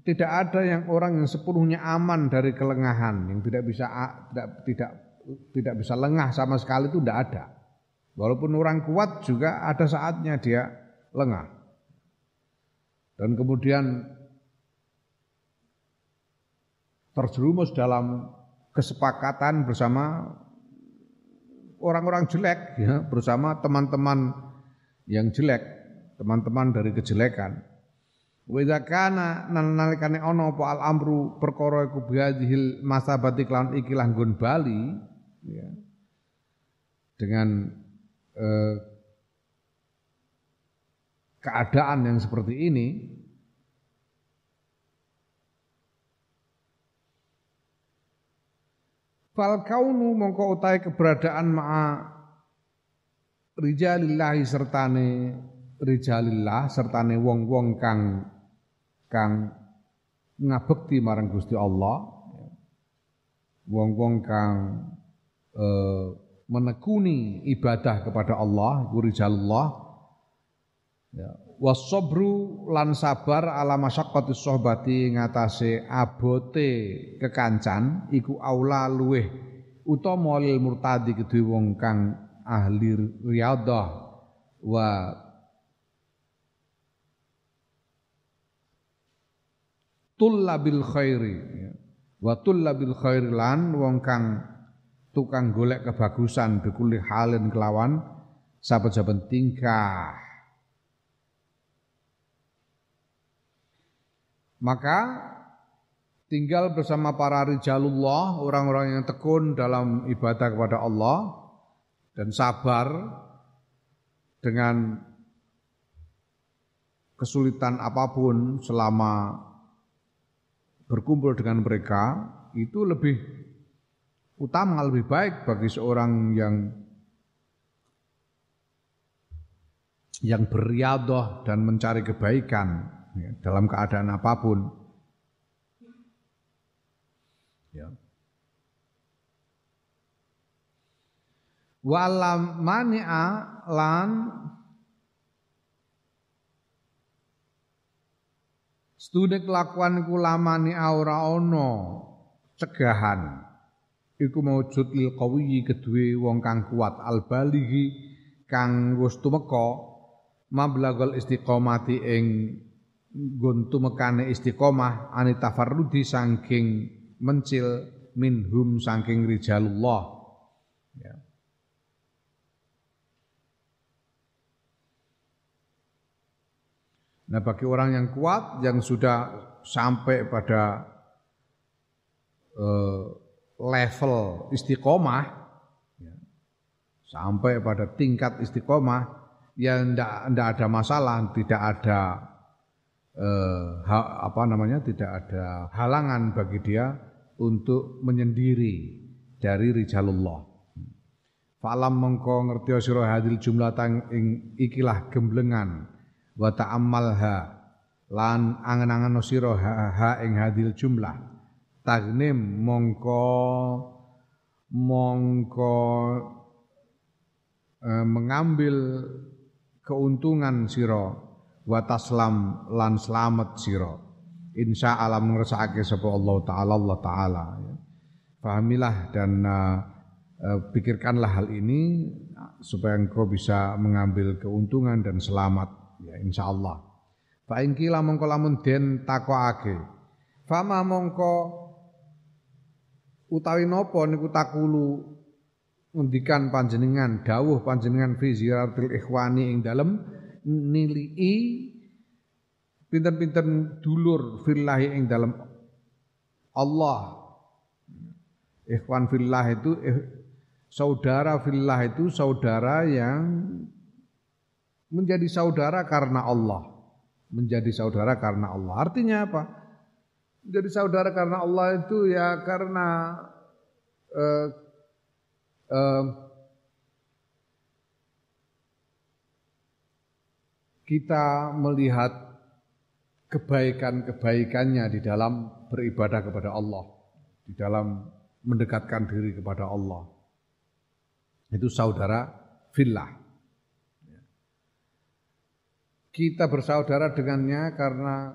tidak ada yang orang yang sepenuhnya aman dari kelengahan, yang tidak bisa tidak tidak tidak bisa lengah sama sekali itu tidak ada. Walaupun orang kuat juga ada saatnya dia lengah. Dan kemudian terjerumus dalam kesepakatan bersama orang-orang jelek ya, bersama teman-teman yang jelek, teman-teman dari kejelekan. Wa idza kana nalikane ana apa al amru perkara iku bihadhil masabati kelawan iki langgon bali ya. Dengan eh, keadaan yang seperti ini Fal kaunu mongko utai keberadaan ma'a rijalillahi sertane rijalillah sertane wong-wong kang kang ngabekti marang Gusti Allah. Wong-wong kang e, menekuni ibadah kepada Allah rijalullah. Ya wasobru lan sabar ala masyaqqati sohbati ngatasé abote kekancan iku aula luweh utama lil murtadi kedue wong kang ahli riyadhah wa tullabil khairi wa tullabil khairi lan wong kang tukang golek kebagusan bikuli halin kelawan saben-saben tingkah Maka tinggal bersama para rijalullah, orang-orang yang tekun dalam ibadah kepada Allah dan sabar dengan kesulitan apa pun selama berkumpul dengan mereka itu lebih utama lebih baik bagi seorang yang yang beriadah dan mencari kebaikan ya, dalam keadaan apa pun. Ya. Walam mani'a lan Studi kelakuan kulamani aura ono cegahan iku maujud lil qawiyi kedue wong kang kuat al balighi kang wis tumeka mablagul istiqomati ing guntu mekane istiqomah ani tafarrudi saking mencil minhum saking rijalullah ya. Nah bagi orang yang kuat yang sudah sampai pada uh, level istiqomah ya, sampai pada tingkat istiqomah ya tidak ada masalah, tidak ada eh, ha, apa namanya tidak ada halangan bagi dia untuk menyendiri dari rijalullah. Falam mengko ngerti sira hadil jumlah tang ing ikilah gemblengan wa ta'ammalha lan angen-angen sira ha, ha ing hadil jumlah tagnim mongko mongko eh, mengambil keuntungan sira wa taslam lan selamat sira insya Allah ngersakake sapa Allah taala Allah taala ya. Fahamilah dan uh, pikirkanlah hal ini supaya engkau bisa mengambil keuntungan dan selamat ya insya Allah. Fa ingkila mongko lamun den takoake. Fama mongko utawi nopo niku takulu ngendikan panjenengan dawuh panjenengan fi ikhwani ing dalem nilii pinten-pinten dulur fillahi ing dalam Allah. Ikhwan fillah itu eh, saudara fillah itu saudara yang menjadi saudara karena Allah. Menjadi saudara karena Allah. Artinya apa? Menjadi saudara karena Allah itu ya karena eh, eh, kita melihat kebaikan-kebaikannya di dalam beribadah kepada Allah, di dalam mendekatkan diri kepada Allah. Itu saudara fillah. Kita bersaudara dengannya karena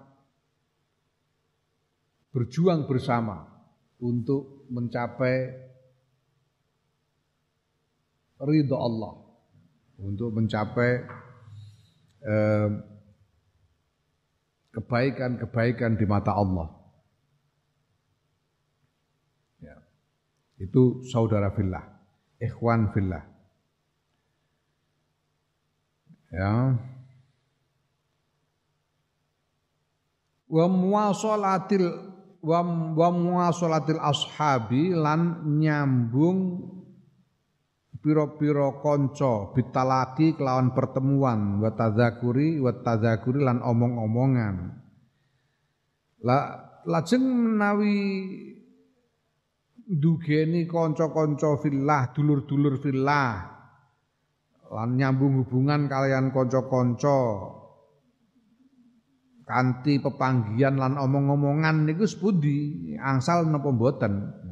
berjuang bersama untuk mencapai ridho Allah, untuk mencapai kebaikan-kebaikan di mata Allah. Ya. Itu saudara fillah, ikhwan fillah. Ya. Wa muwasalatil wa, muwasalatil ashabi lan nyambung piro-piro konco bitalaki kelawan pertemuan wa tadzakuri wa tadzakuri lan omong-omongan. La lajeng menawi dugeni konco-konco fillah dulur-dulur fillah lan nyambung hubungan kalian konco-konco kanti pepanggian lan omong-omongan niku sepundi? Angsal napa mboten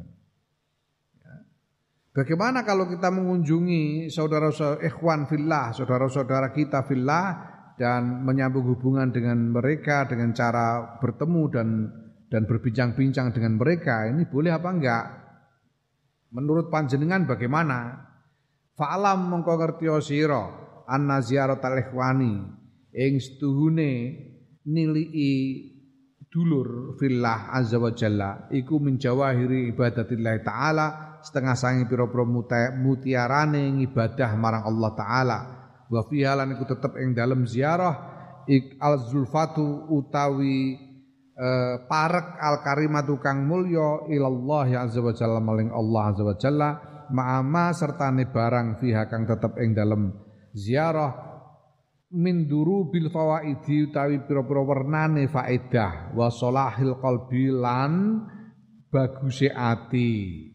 Bagaimana kalau kita mengunjungi saudara-saudara ikhwan fillah, saudara-saudara kita fillah dan menyambung hubungan dengan mereka dengan cara bertemu dan dan berbincang-bincang dengan mereka, ini boleh apa enggak? Menurut panjenengan bagaimana? Fa'alam mengko ngerti sira anna ziyaratal ikhwani ing setuhune nilii dulur fillah azza wa jalla iku min jawahiri ibadatillah taala setengah sangi pira-pira mutiarane ibadah marang Allah taala. Wa fiha iku tetep ing dalem ziarah ik al zulfatu utawi eh, parek al karimatu kang mulya ilallah ya azza wa jalla maling Allah azza wa jalla ma'ama sertane barang fiha kang tetep ing dalem ziarah. Min bil fawaidi utawi pira-pira wernane faedah. Wa salahil qalbi lan baguse ati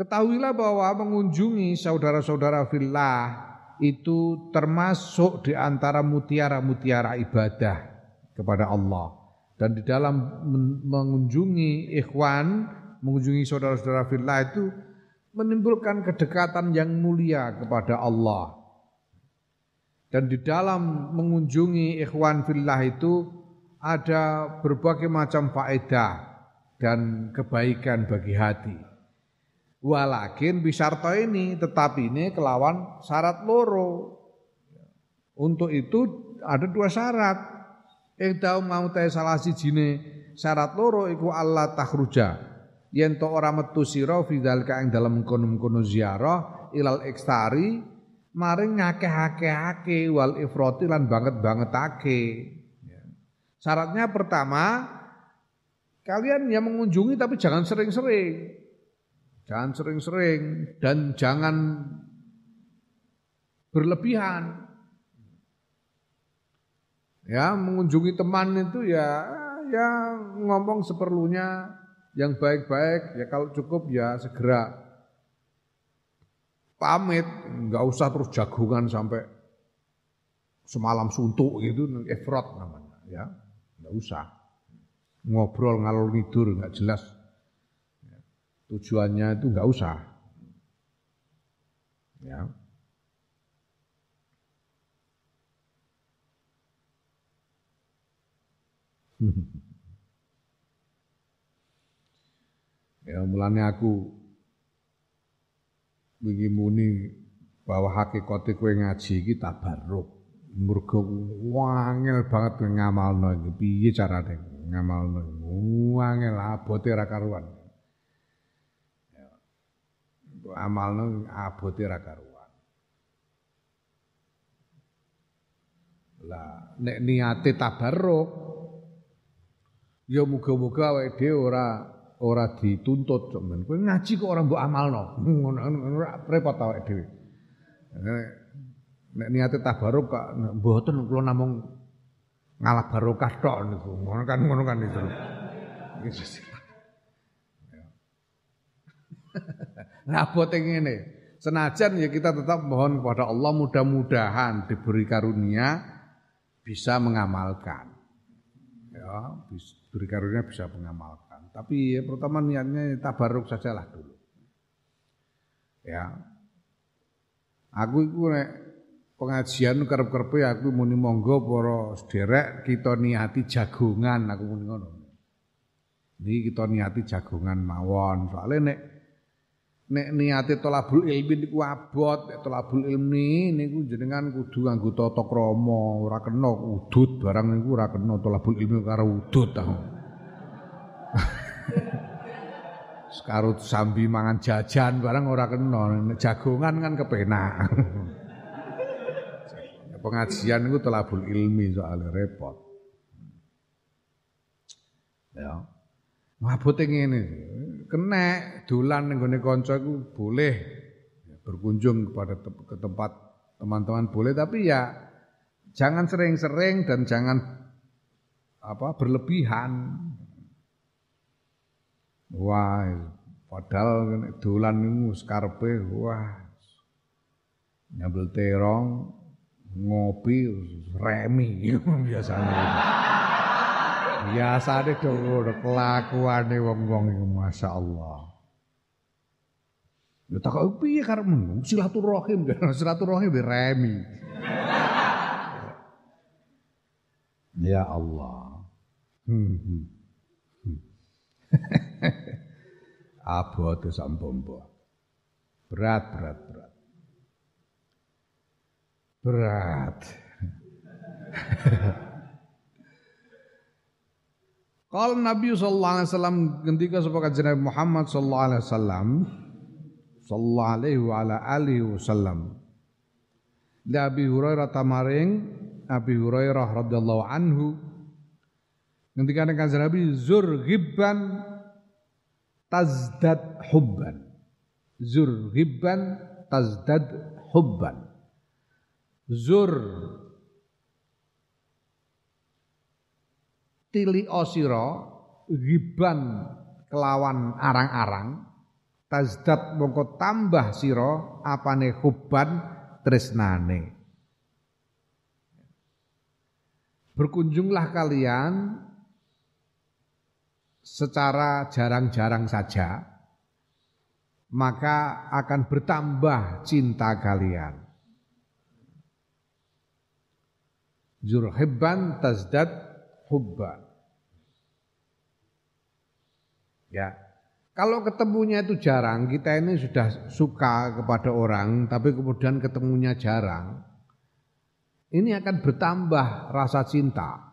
Ketahuilah bahwa mengunjungi saudara-saudara fillah itu termasuk di antara mutiara-mutiara ibadah kepada Allah. Dan di dalam mengunjungi ikhwan, mengunjungi saudara-saudara fillah itu menimbulkan kedekatan yang mulia kepada Allah. Dan di dalam mengunjungi ikhwan fillah itu ada berbagai macam faedah dan kebaikan bagi hati. Walakin bisarto ini tetapi ini kelawan syarat loro. Untuk itu ada dua syarat. Tahu mau teh salah jine syarat loro iku Allah takhruja. Yen to ora metu sira fidzalika ing dalem kono-kono ziarah ilal ekstari maring ngakeh-akehake wal ifrati lan banget-bangetake. Syaratnya pertama kalian yang mengunjungi tapi jangan sering-sering. Jangan sering-sering dan jangan berlebihan. Ya, mengunjungi teman itu ya ya ngomong seperlunya yang baik-baik ya kalau cukup ya segera pamit, nggak usah terus jagungan sampai semalam suntuk gitu, efrot namanya. ya, enggak usah. Ngobrol ngalor ngidur enggak jelas. Tujuannya itu enggak usah. Ya. ya mulane aku wingi muni bahwa hakikate kowe ngaji iki tabarruk. Mergo wangel banget ngamalno iki. Piye carane ngamalno? Wangel abote ra karuan. Amalno abote ra karuan. Lah nek niate tabarruk ya muga-muga awake dhewe ora ora dituntut men. Kowe ngaji kok ora mbok amalno. Ngono repot awake dhewe. Nek niate tabaruk kok mboten kula namung ngalah barokah tok niku. Ngono kan ngono kan itu. Nah, bote ngene. Senajan ya kita tetap mohon kepada Allah mudah-mudahan diberi karunia bisa mengamalkan. Ya, diberi karunia bisa mengamalkan. Tapi ya, pertama niatnya tabaruk sajalah dulu. Ya, Aku iku nek pengajian kerep-kerepe aku muni monggo para sederek kita niati jagongan aku muni ngono. Niki kita niati jagongan mawon. Soale nek nek niate tolabul ilmi niku abot, nek tolabul ilmi niku jenengan kudu nganggo tata krama, ora kena udut barang niku ora kena tolabul ilmi karo udut ta. Sekarut sambi mangan jajan barang ora kena, jagongan kan kepenak. Pengajian itu telabul ilmi soalnya repot. Ya. Mabute ngene. Kena dolan ning gone kanca iku boleh berkunjung kepada te ke tempat teman-teman boleh tapi ya jangan sering-sering dan jangan apa berlebihan. Wah, padahal dolan niku karepe wah. Nyambel terong, ngopi remi biasanya. Biasane do ngono kelakuane wong-wong iku masyaallah. Ya tak kok piye karepmu? Silaturahim, silaturahim remi. ya Allah. Hmm. hmm. Abote sampombo. Berat, berat, berat. Berat. Kalau Nabi sallallahu alaihi wasallam ketika sepakat Nabi Muhammad sallallahu alaihi wasallam sallallahu alaihi wa ala alihi wasallam Nabi Hurairah tamaring Abi Hurairah radhiyallahu anhu Ketika kanjeng Nabi zur ghibban tazdad hubban. Zur ghibban tazdad hubban. Zur tili osiro ghibban kelawan arang-arang tazdad mongko tambah siro apane hubban tresnane. Berkunjunglah kalian secara jarang-jarang saja, maka akan bertambah cinta kalian. Zurhibban tazdad hubba. Ya. Kalau ketemunya itu jarang, kita ini sudah suka kepada orang, tapi kemudian ketemunya jarang, ini akan bertambah rasa cinta.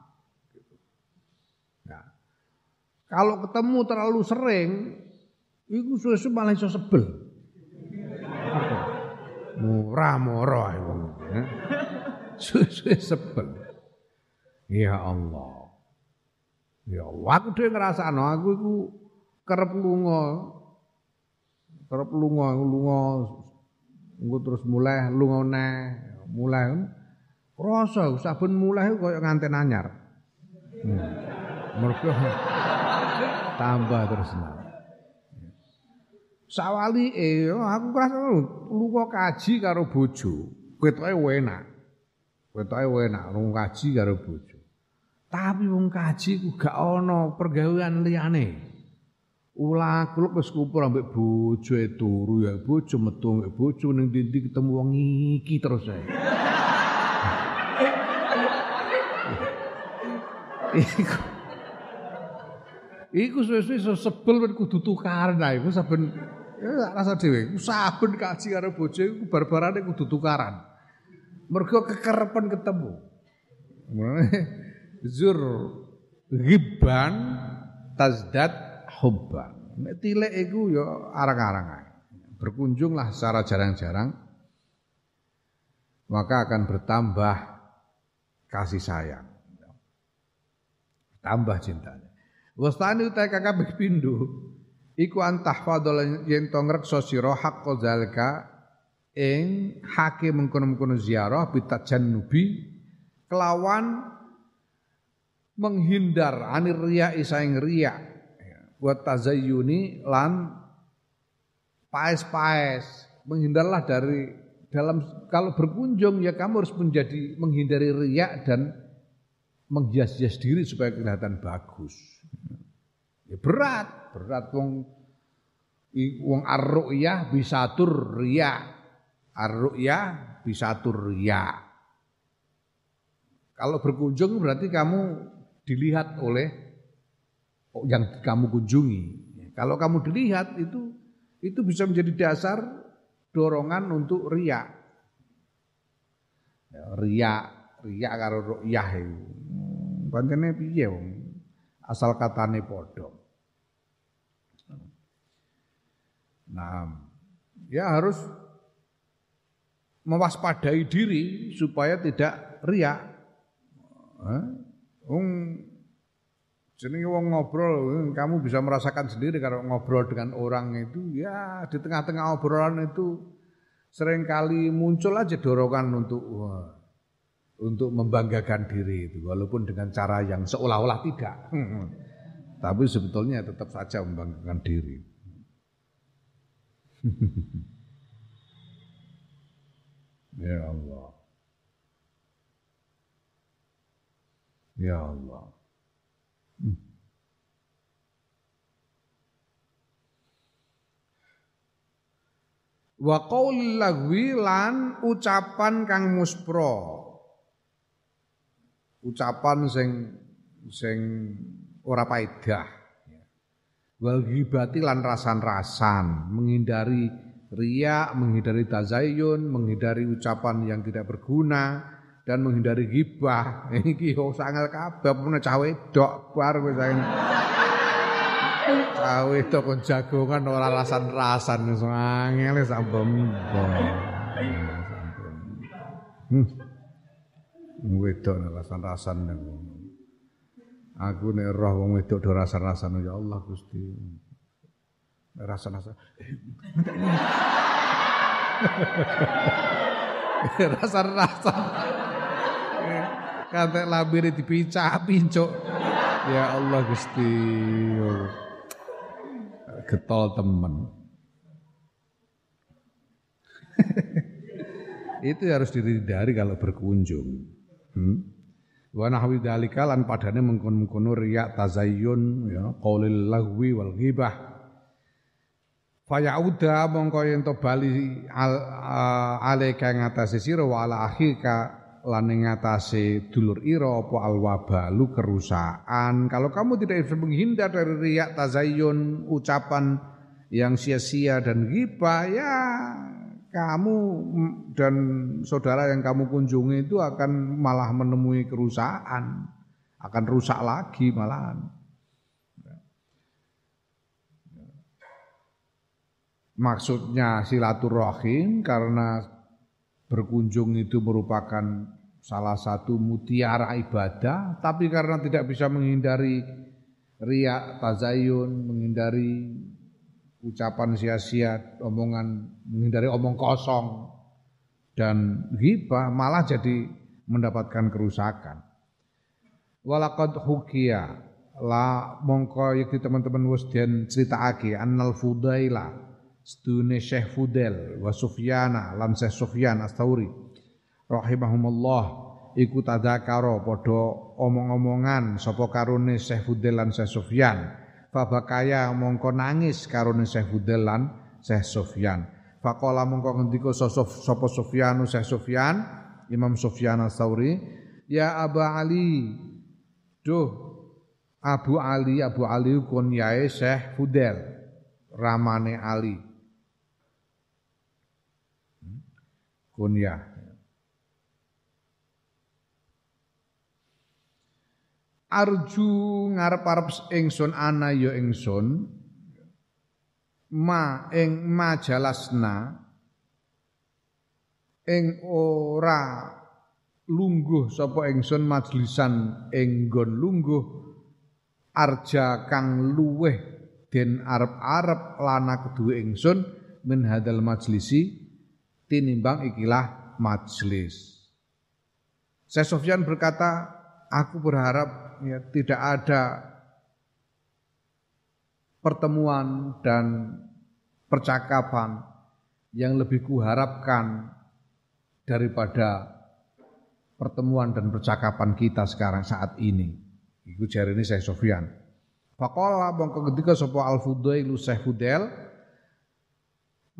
Kalau ketemu terlalu sering, itu susu malah iso sebel. Murah murah. Ya. Susu sebel. Ya Allah. Ya aku dhewe ngrasakno aku iku kerep lunga. Kerep lunga, lunga engko terus mulai lunga neh, mulai rasa saben mulai koyo nganten anyar. Hmm. Mergo tambah terus Sawali eh aku ngrasa lunga kaji karo bojo. e enak. Ketoke enak, lunga kaji karo bojo. Tapi wong kaji ku gak ana pergawean liyane. Ulah kuluk wis ambek bojo e turu ya bojo metu ambek bojo ning ndi ketemu wong iki terus ae. Iku Iku sebel ben kudu tukaran ae. Iku saben ya rasa dhewe. Iku saben kaji karo bojo iku barbarane kudu tukaran. Mergo kekerepen ketemu. Zur ghibban tazdad hubban. Nek tilek iku ya arang-arang. Berkunjunglah secara jarang-jarang maka akan bertambah kasih sayang. Tambah cintanya. Wastani utai kakak pindho iku antah fadol yen to ngrekso sira haqqo zalika ing hake mengkono-mengkono ziarah bitajannubi kelawan menghindar anir riya isaing riya buat tazayyuni lan paes-paes menghindarlah dari dalam kalau berkunjung ya kamu harus menjadi menghindari riya dan menghias-hias diri supaya kelihatan bagus. Ya berat, berat wong wong bisa tur riya. Ar-ru'yah bisa tur riya. Kalau berkunjung berarti kamu dilihat oleh yang kamu kunjungi. Kalau kamu dilihat itu itu bisa menjadi dasar dorongan untuk riya. Ya, riya, riya karo ru'yah itu. Pancene piye? Asal katane padha. Nah, ya harus mewaspadai diri supaya tidak riak. Wong jenenge wong ngobrol, kamu bisa merasakan sendiri kalau ngobrol dengan orang itu ya di tengah-tengah obrolan itu sering kali muncul aja dorongan untuk wah, untuk membanggakan diri itu walaupun dengan cara yang seolah-olah tidak. Tapi sebetulnya tetap saja membanggakan diri. ya Allah. Ya Allah. Hmm. Wa qaulil lagwi lan ucapan kang muspro. Ucapan sing sing ora paedah wal ghibati lan rasan-rasan, menghindari riya, menghindari tazayun, menghindari ucapan yang tidak berguna dan menghindari ghibah. Iki yo sangal kabeh pune cah wedok bar wis Cah wedok kon jagongan ora rasan-rasan angel sak bembong. Hmm. Wedok rasan-rasan Aku nek roh wong wedok do rasa-rasane ya Allah Gusti. Rasa-rasa. Rasa-rasa. Kate labire dipicah pincuk. Ya Allah Gusti. Getol temen. Itu harus dihindari kalau berkunjung. Hmm? wa nahwi dalika lan padane mengkon-mengkono riya tazayyun ya qaulil lahwi wal ghibah fayauda mongko yen to bali al alaika ngatasi sira wa ala lan ngatasi dulur ira apa al wabalu kerusakan kalau kamu tidak bisa menghindar dari riya tazayyun ucapan yang sia-sia dan ghibah ya kamu dan saudara yang kamu kunjungi itu akan malah menemui kerusakan, akan rusak lagi malahan. Maksudnya silaturahim karena berkunjung itu merupakan salah satu mutiara ibadah, tapi karena tidak bisa menghindari riak, tazayun, menghindari ucapan sia-sia, omongan menghindari omong kosong dan ghibah malah jadi mendapatkan kerusakan. Walaqad hukia la mongko yakti teman-teman wis den critakake annal fudaila sedune Syekh Fudel wa Sufyana lan Syekh Sufyan Astauri rahimahumullah. Iku tadzakara padha omong-omongan sapa karone Syekh Fudel lan Syekh Sufyan. Fabakaya mongko nangis karone Syekh Fudel lan Syekh Sufyan. Faqala mongko ngendika sapa Sufyan Syekh Sufyan Imam Sufyan Ats-Tsauri ya Aba Ali. Duh Abu Ali Abu Ali kunyae Syekh Fudel ramane Ali. Hmm? kunyah arju ngarep-arep ingsun ana ya ingsun ma ing majalasna ing ora lungguh sapa ingsun majlisan ing nggon lungguh. Arja kang luweh den arep-arep lana kedue ingsun min hadal majlisi tinimbang ikilah majlis. Saya Sofyan berkata, aku berharap ya, tidak ada pertemuan dan percakapan yang lebih kuharapkan daripada pertemuan dan percakapan kita sekarang saat ini. Iku jari ini saya Sofyan. Fakola mongko ketika sopo al fudailu Syekh Fudel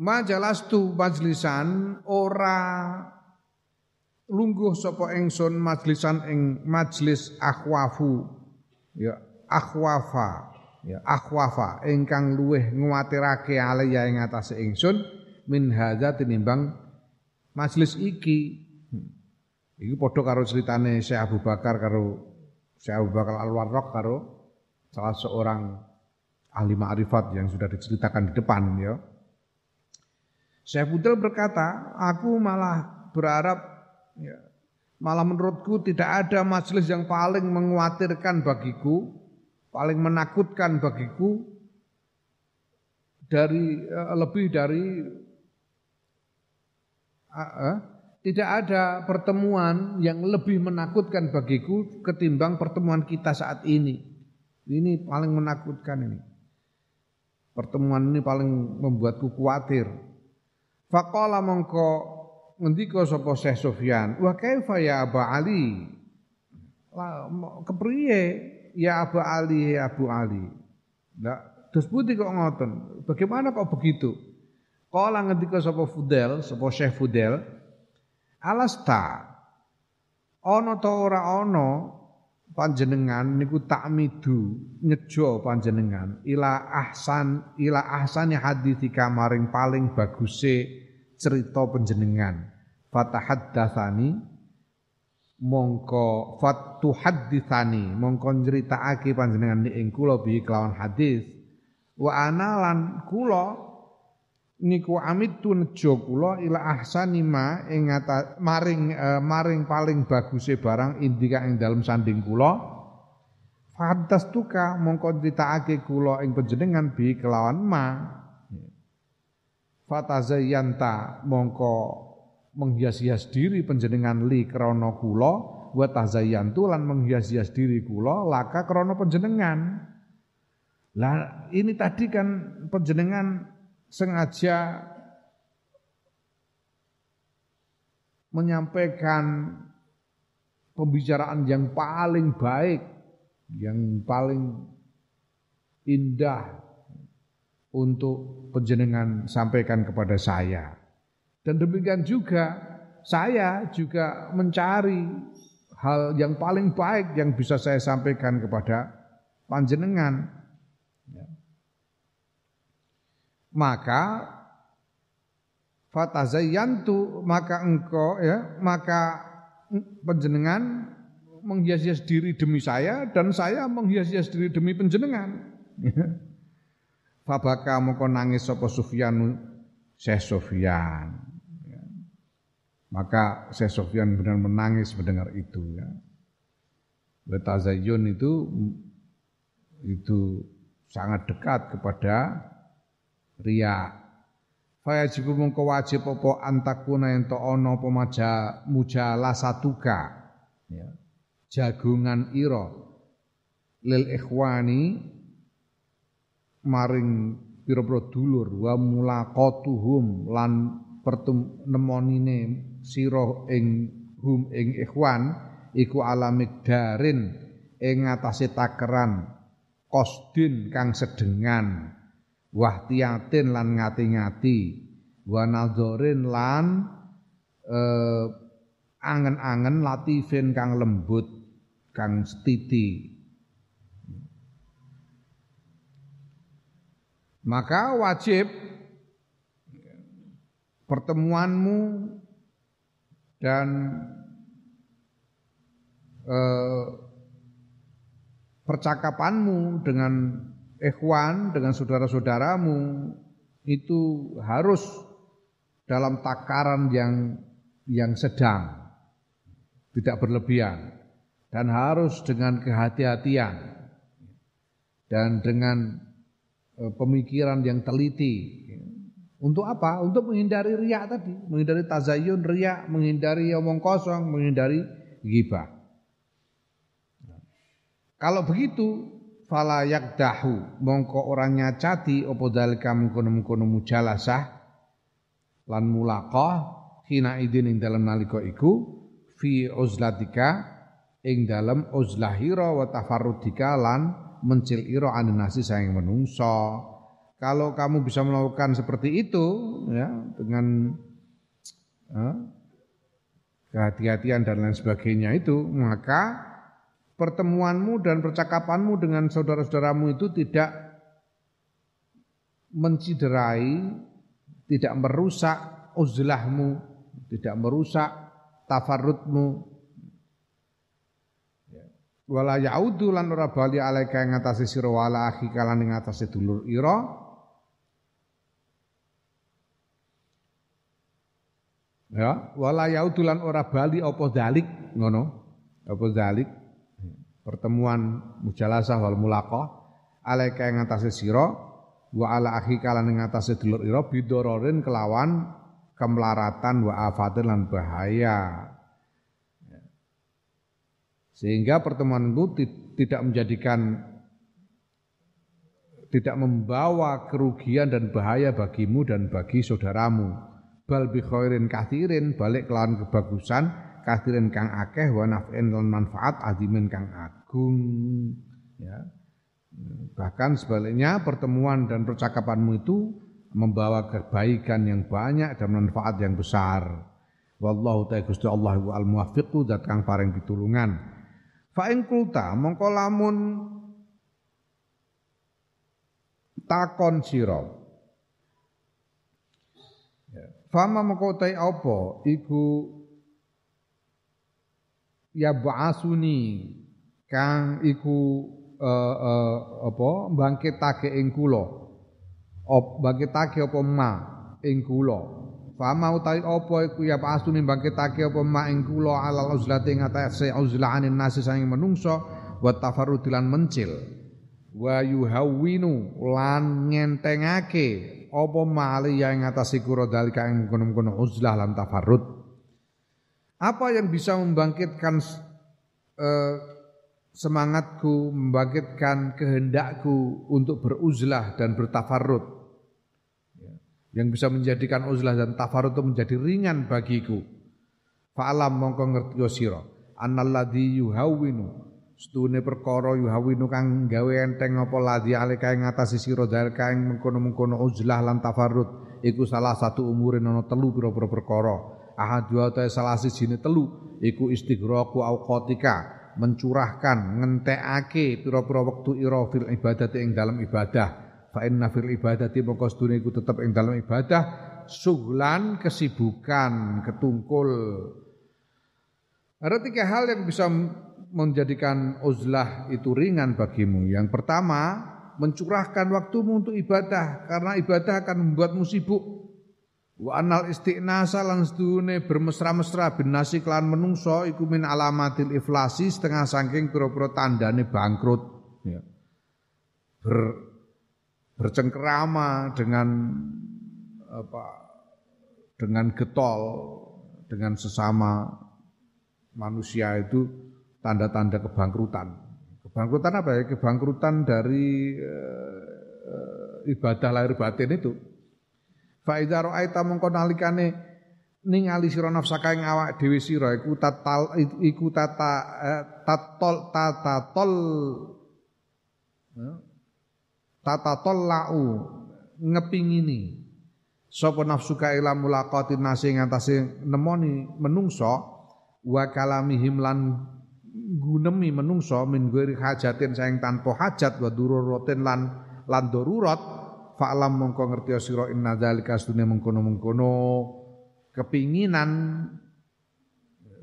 majalastu majlisan ora lungguh sapa ingsun majlisan ing majlis akhwafu. Ya akhwafa. Ya akhwafa. Ingkang luweh nguwatirake alaya ing atase ingsun min hadza tinimbang majlis iki. Hmm. iki padha karo critane Syekh Abu Bakar karo Syekh Abu Bakar Al-Warraq karo salah seorang ahli ma'rifat yang sudah diceritakan di depan ya. Syekh Budel berkata, aku malah berharap Ya. Malah menurutku tidak ada majelis yang paling menguatirkan bagiku, paling menakutkan bagiku dari uh, lebih dari uh, tidak ada pertemuan yang lebih menakutkan bagiku ketimbang pertemuan kita saat ini. Ini paling menakutkan ini. Pertemuan ini paling membuatku khawatir. Faqala mongko ngendika sapa Syekh Sufyan, "Wa kaifa ya Aba Ali?" kepriye ya Abu Ali ya Abu Ali? Nah, terus putih kok ngoten. Bagaimana kok begitu? Kala ngendika sapa Fudel, sapa Syekh Fudel, "Alasta ana ta ora ana panjenengan niku takmidu nyejo panjenengan ila ahsan ila ahsani haditsika maring paling baguse cerita panjenengan. Fatahaddatsani mongko fatuhadditsani mongko nyritakake panjenengan ing kula bi kelawan hadis. Wa ana lan kula niku amitu nejo kula ila ahsani ma ing maring uh, maring paling baguse barang indika ing dalem sanding kula. Tuka mongko critakake kula ing panjenengan bi kelawan ma fatazayyanta mongko menghias-hias diri penjenengan li krana kula wa menghias-hias diri kula laka krana penjenengan lah ini tadi kan penjenengan sengaja menyampaikan pembicaraan yang paling baik yang paling indah untuk penjenengan sampaikan kepada saya. Dan demikian juga saya juga mencari hal yang paling baik yang bisa saya sampaikan kepada panjenengan. Ya. Maka fatazayyantu maka engkau ya maka penjenengan menghias-hias diri demi saya dan saya menghias-hias diri demi penjenengan. Fabaka moko nangis sapa Sufyan Syekh Sufyan. Ya. Maka Syekh Sufyan benar menangis mendengar itu ya. Betazayun itu itu sangat dekat kepada ria. Fayajibu mongko wajib apa antakuna ento ana apa maja mujala satuka ya. Jagungan ira lil ikhwani maring pira-pira dulur wa mulaqatuhum lan pertemonine sira ing hum ing ikhwan iku alamik darin ing ngatasé takeran kosdin kang sedengan wahtiyatin lan ngati-ngati wa nadzorin lan eh, angen-angen latifin kang lembut kang setiti maka wajib pertemuanmu dan eh, percakapanmu dengan ikhwan, dengan saudara-saudaramu itu harus dalam takaran yang yang sedang, tidak berlebihan dan harus dengan kehati-hatian dan dengan pemikiran yang teliti untuk apa? Untuk menghindari riak tadi, menghindari tazayun, riak, menghindari omong kosong, menghindari ghibah. Kalau begitu, fala yakdahu mongko orangnya cati opo dalika mengkono-mengkono mujalasah lan mulaqah hina idin ing dalam nalika iku fi uzlatika ing dalam uzlahira wa tafarrudika lan mencil ira nasi sayang menungso kalau kamu bisa melakukan seperti itu ya dengan ya, kehati-hatian dan lain sebagainya itu maka pertemuanmu dan percakapanmu dengan saudara-saudaramu itu tidak menciderai, tidak merusak uzlahmu, tidak merusak tafarrutmu. Wala yaudu lan ora bali alaika ing atase sira wala akhi kalan ing atase dulur ira. Ya wala yaudulan ora bali apa dalik ngono? Apa dalik pertemuan mujalasah wal mulaqah alaika ing atase sira wa ala akhi kalan ing atase dulur ira bidororin kelawan kemelaratan wa afatin lan bahaya sehingga pertemuan itu tidak menjadikan tidak membawa kerugian dan bahaya bagimu dan bagi saudaramu. Bal bi khairin kathirin balik kelawan kebagusan kathirin kang akeh wa naf'in lan manfaat adimin kang agung. Ya. Bahkan sebaliknya pertemuan dan percakapanmu itu membawa kebaikan yang banyak dan manfaat yang besar. Wallahu ta'ala Gusti Allah al muwaffiqu zat kang paring pitulungan fa ing kulta mongko lamun takon sira. Fama mengkotai apa? Iku ya ba'asuni kang iku uh, uh, apa bangkitake ing kula. Op bangkitake apa ma ing kula fama utai apa iku ya ba'asuni bangkitake apa ma ing kula alal uzlati ing atase uzlanin nasi sang menungso wa tafarrudilan mencil. Wa yuhawwinu lan ngentengake apa mali yang ngatasi kuro dalika yang kono-kono uzlah lan tafarrud. Apa yang bisa membangkitkan eh, semangatku membangkitkan kehendakku untuk beruzlah dan bertafarrud? ya, yang bisa menjadikan uzlah dan tafarrud itu menjadi ringan bagiku. Fa'alam mongko ngerti sira. Annalladzi yuhawwinu Setune perkara yuhawinu kang gawe enteng apa ladhi alika ing ngatasi sira dalika ing mengkono-mengkono uzlah lan tafarrud iku salah satu umurin ana telu pira-pira perkara. Ahadu ta salah sijine telu iku istighraqu auqatika mencurahkan ngentekake pira-pira wektu ira fil ibadati ing dalam ibadah fa inna fil ibadati mongko sedune iku tetep ing dalam ibadah suglan kesibukan ketungkul ada tiga hal yang bisa menjadikan uzlah itu ringan bagimu. Yang pertama, mencurahkan waktumu untuk ibadah karena ibadah akan membuatmu sibuk. Wa anal istiqnasa lan sedune bermesra-mesra bin nasi klan menungso iku min alamatil iflasi setengah saking pira-pira tandane bangkrut ya. Ber, bercengkerama dengan apa dengan getol dengan sesama manusia itu tanda-tanda kebangkrutan. Kebangkrutan apa ya? Kebangkrutan dari uh, ibadah lahir batin itu. Fa idza ra'aita nalikane ningali sira nafsaka ing awak dhewe sira iku tatal iku tata eh, tatol tata tol tata tol lau ngepingini. Sapa nafsuka ila mulaqatin nasi ngantase nemoni menungso. Wa kalamihim lan gunemi menungso min ghairi hajatin saing tanpa hajat wa dururatin lan lan darurat. Fa'lam mongko ngerti sira inna dzalika sunne mengkono-mengkono. Kepinginan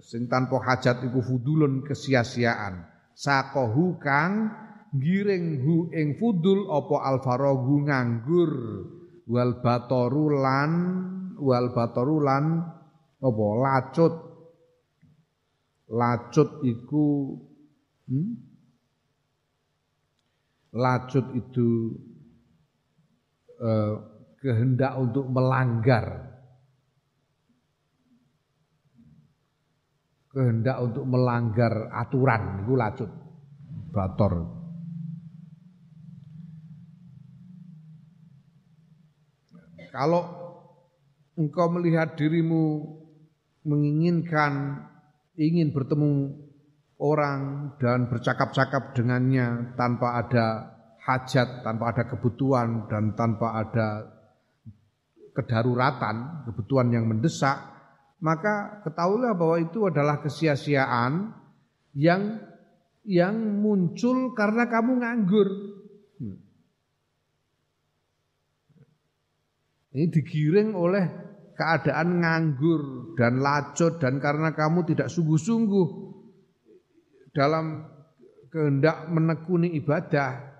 sing tanpa hajat iku fudulun kesia-siaan. Sakohu kang giring hu ing fudul apa alfarogu nganggur? Wal batorulan wal batorulan apa? Lacut. Lacut iku hmm? lacut itu eh, kehendak untuk melanggar. Kehendak untuk melanggar aturan itu lacut. Bator kalau engkau melihat dirimu menginginkan ingin bertemu orang dan bercakap-cakap dengannya tanpa ada hajat, tanpa ada kebutuhan dan tanpa ada kedaruratan, kebutuhan yang mendesak, maka ketahuilah bahwa itu adalah kesia-siaan yang yang muncul karena kamu nganggur. Ini digiring oleh keadaan nganggur dan lacut dan karena kamu tidak sungguh-sungguh dalam kehendak menekuni ibadah.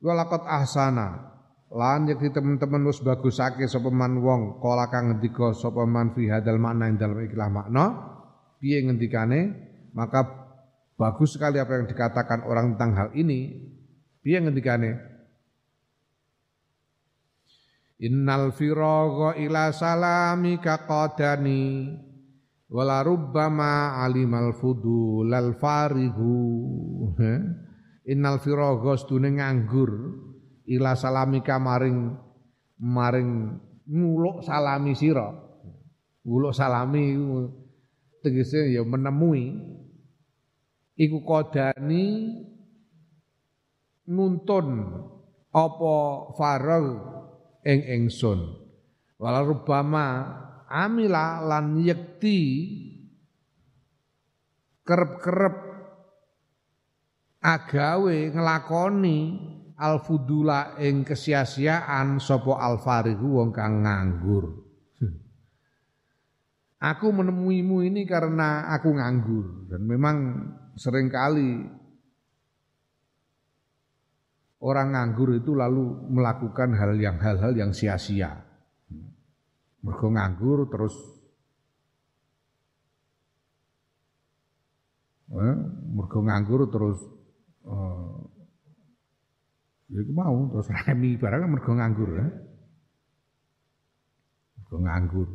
Walakot ahsana. Lan yakti teman-teman wis bagusake sapa man wong kala kang ngendika sapa man fi hadal makna ing dalem ikhlas makna piye ngendikane? Maka bagus sekali apa yang dikatakan orang tentang hal ini. Piye ngendikane Innal firagha ila salamika qadani wala rubbama alimal fudulal farihu. Innal firagha stune nganggur ila salamika maring maring nguluk salami sira. Nguluk salami tegese ya menemui. Iku kodani nuntun apa faragh ing ingsun wala rubama amila lan yekti kerep-kerep agawe ngelakoni alfudula ing kesia-siaan sapa alfarihu wong kang nganggur. Aku menemuimu ini karena aku nganggur. Dan memang sering kali orang nganggur itu lalu melakukan hal yang hal-hal yang sia-sia. Mergo nganggur terus eh, nganggur terus eh, ya mau terus remi barang mergo nganggur ya. Mergo nganggur.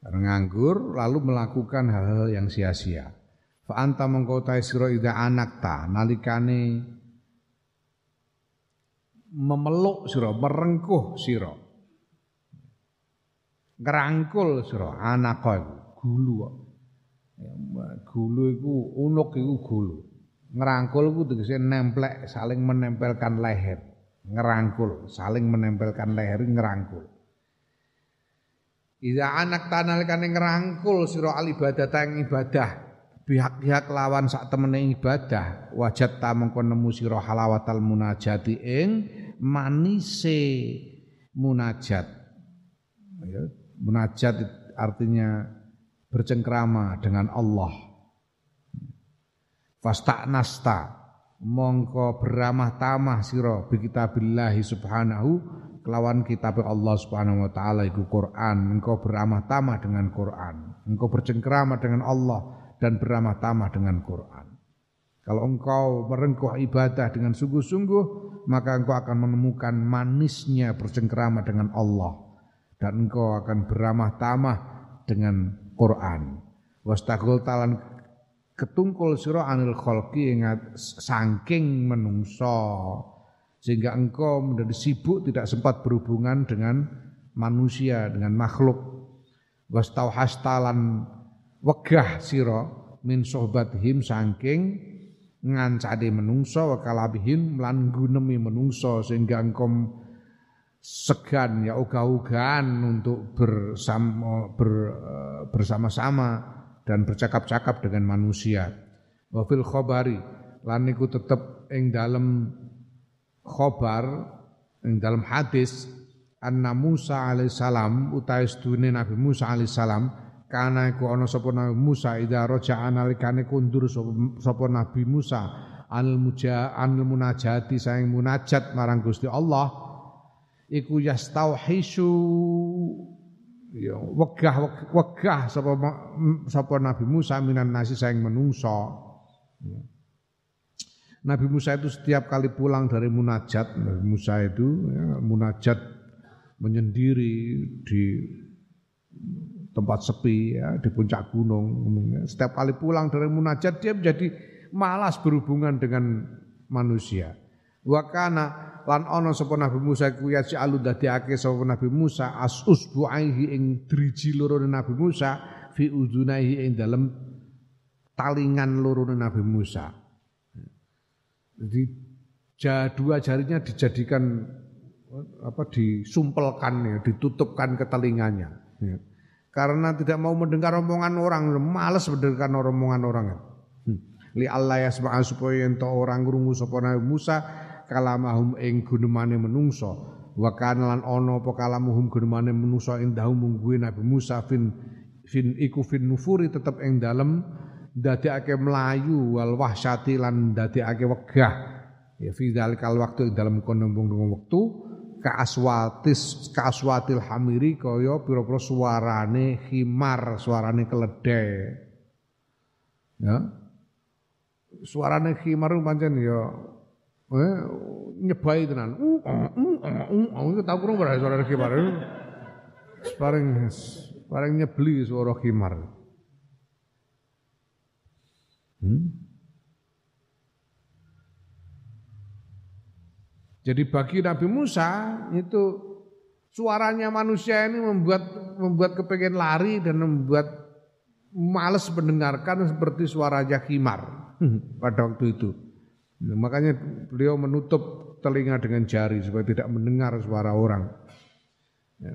Karena nganggur lalu melakukan hal-hal yang sia-sia. Fa anta mengko ta sira ida anak ta nalikane memeluk sira, merengkuh sira. Ngerangkul sira anak gulu kok. Ya, gulu iku unuk iku gulu. Ngerangkul iku tegese nemplek saling menempelkan leher. Ngerangkul, saling menempelkan leher ngerangkul. Ida anak tanal kane ngerangkul sira al ibadah ing ibadah pihak-pihak lawan sak temene ibadah wajat ta mengko nemu sira halawatal munajati ing manise munajat. Ya, munajat artinya bercengkrama dengan Allah. Nasta mongko beramah tamah sira bi kitabillahi subhanahu kelawan kitab Allah Subhanahu wa taala iku Quran. Engkau beramah tamah dengan Quran. Engkau bercengkrama dengan Allah dan beramah tamah dengan Quran. Kalau engkau merengkuh ibadah dengan sungguh-sungguh, maka engkau akan menemukan manisnya bercengkrama dengan Allah dan engkau akan beramah tamah dengan Quran. Wastagul talan ketungkul sira anil khalqi ingat saking menungso sehingga engkau menjadi sibuk tidak sempat berhubungan dengan manusia dengan makhluk wastauhastalan wegah sira min sohbatihim saking ngancade menungso wa kalabihim lan gunemi menungso sehingga engkom segan ya uga-ugaan untuk bersama ber, eh, bersama-sama dan bercakap-cakap dengan manusia. Wa fil khabari lan niku tetep ing dalem khobar ing dalam hadis anna Musa alaihissalam utai sedune Nabi Musa alaihissalam kana iku ana sapa Nabi Musa ida roja analikane kundur sapa Nabi Musa anil muja anil munajati saing munajat marang Gusti Allah iku yastauhisu ya wegah wegah sapa sapa Nabi Musa minan nasi saing menungso ya. Nabi Musa itu setiap kali pulang dari munajat Nabi Musa itu ya, munajat menyendiri di tempat sepi ya, di puncak gunung setiap kali pulang dari munajat dia menjadi malas berhubungan dengan manusia wakana lan ana sapa Nabi Musa ku ya alu dadekake sapa Nabi Musa as usbuaihi ing driji loro Nabi Musa fi udunaihi ing dalem talingan loro Nabi Musa. Jadi dua jarinya dijadikan apa disumpelkan ya, ditutupkan ke telinganya. Ya. Karena tidak mau mendengar omongan orang, malas mendengar omongan orang. Hmm. Li Allah ya supaya ento orang krungu sapa Nabi Musa kalamahum ing gunemane menungso wa kana lan ana apa kalamuhum gunemane menungso indahum mungguwe Nabi Musa fin fin iku fin nufuri tetep ing dalem ndadekake melayu wal wahsyati lan ndadekake wegah ya fi zalikal waktu ing dalem kono wektu ka aswatis ka aswatil hamiri kaya pira-pira suarane khimar suarane keledai ya suarane khimar pancen ya Eh, nyebai tenan. Uh, uh, uh, uh, uh, tahu kurang berapa suara khimar. Paling paling nyebeli suara khimar. Hmm? Jadi bagi Nabi Musa itu suaranya manusia ini membuat membuat kepengen lari dan membuat males mendengarkan seperti suara khimar pada waktu itu. Nah, makanya beliau menutup telinga dengan jari supaya tidak mendengar suara orang. Ya.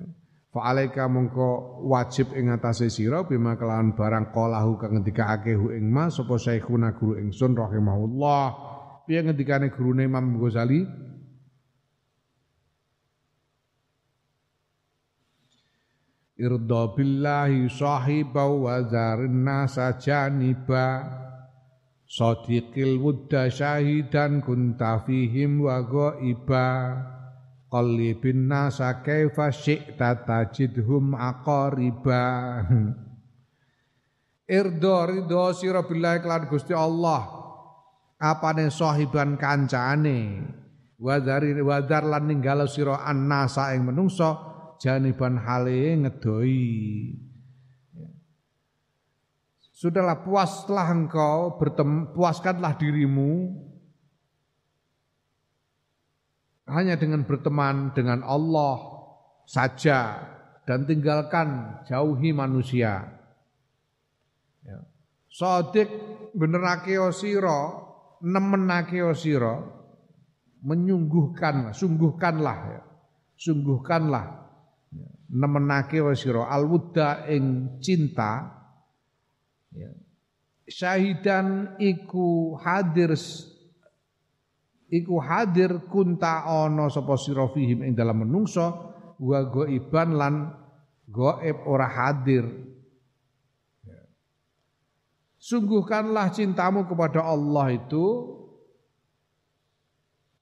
Fa'alaika mongko wajib ing atase sira bima kelawan barang qalahu kang ngendikake hu ing mas sapa syekhuna guru ingsun rahimahullah. Piye ngendikane gurune Imam Ghazali? Irda billahi sahibau wa zarin nasa janiba Sadiqil wudda syahidan kunta fihim wa ghaiba. Qallibin nasa kaifa syi'ta tajidhum aqariba. Irdo ridho sira billahi kelan Gusti Allah. Apane sahiban kancane? Wadari wadar lan ninggalo sira annasa ing menungso janiban hale ngedoi Sudahlah puaslah engkau, puaskanlah dirimu hanya dengan berteman dengan Allah saja dan tinggalkan jauhi manusia. Ya. Sodik benerake osiro, nemenake osiro, menyungguhkan, sungguhkanlah ya. Sungguhkanlah nemenake osiro alwuda ing cinta Ya. Syahidan iku hadir iku hadir kunta ana sapa sira fihim ing dalam menungso wa goiban lan goib ora hadir. Ya. Sungguhkanlah cintamu kepada Allah itu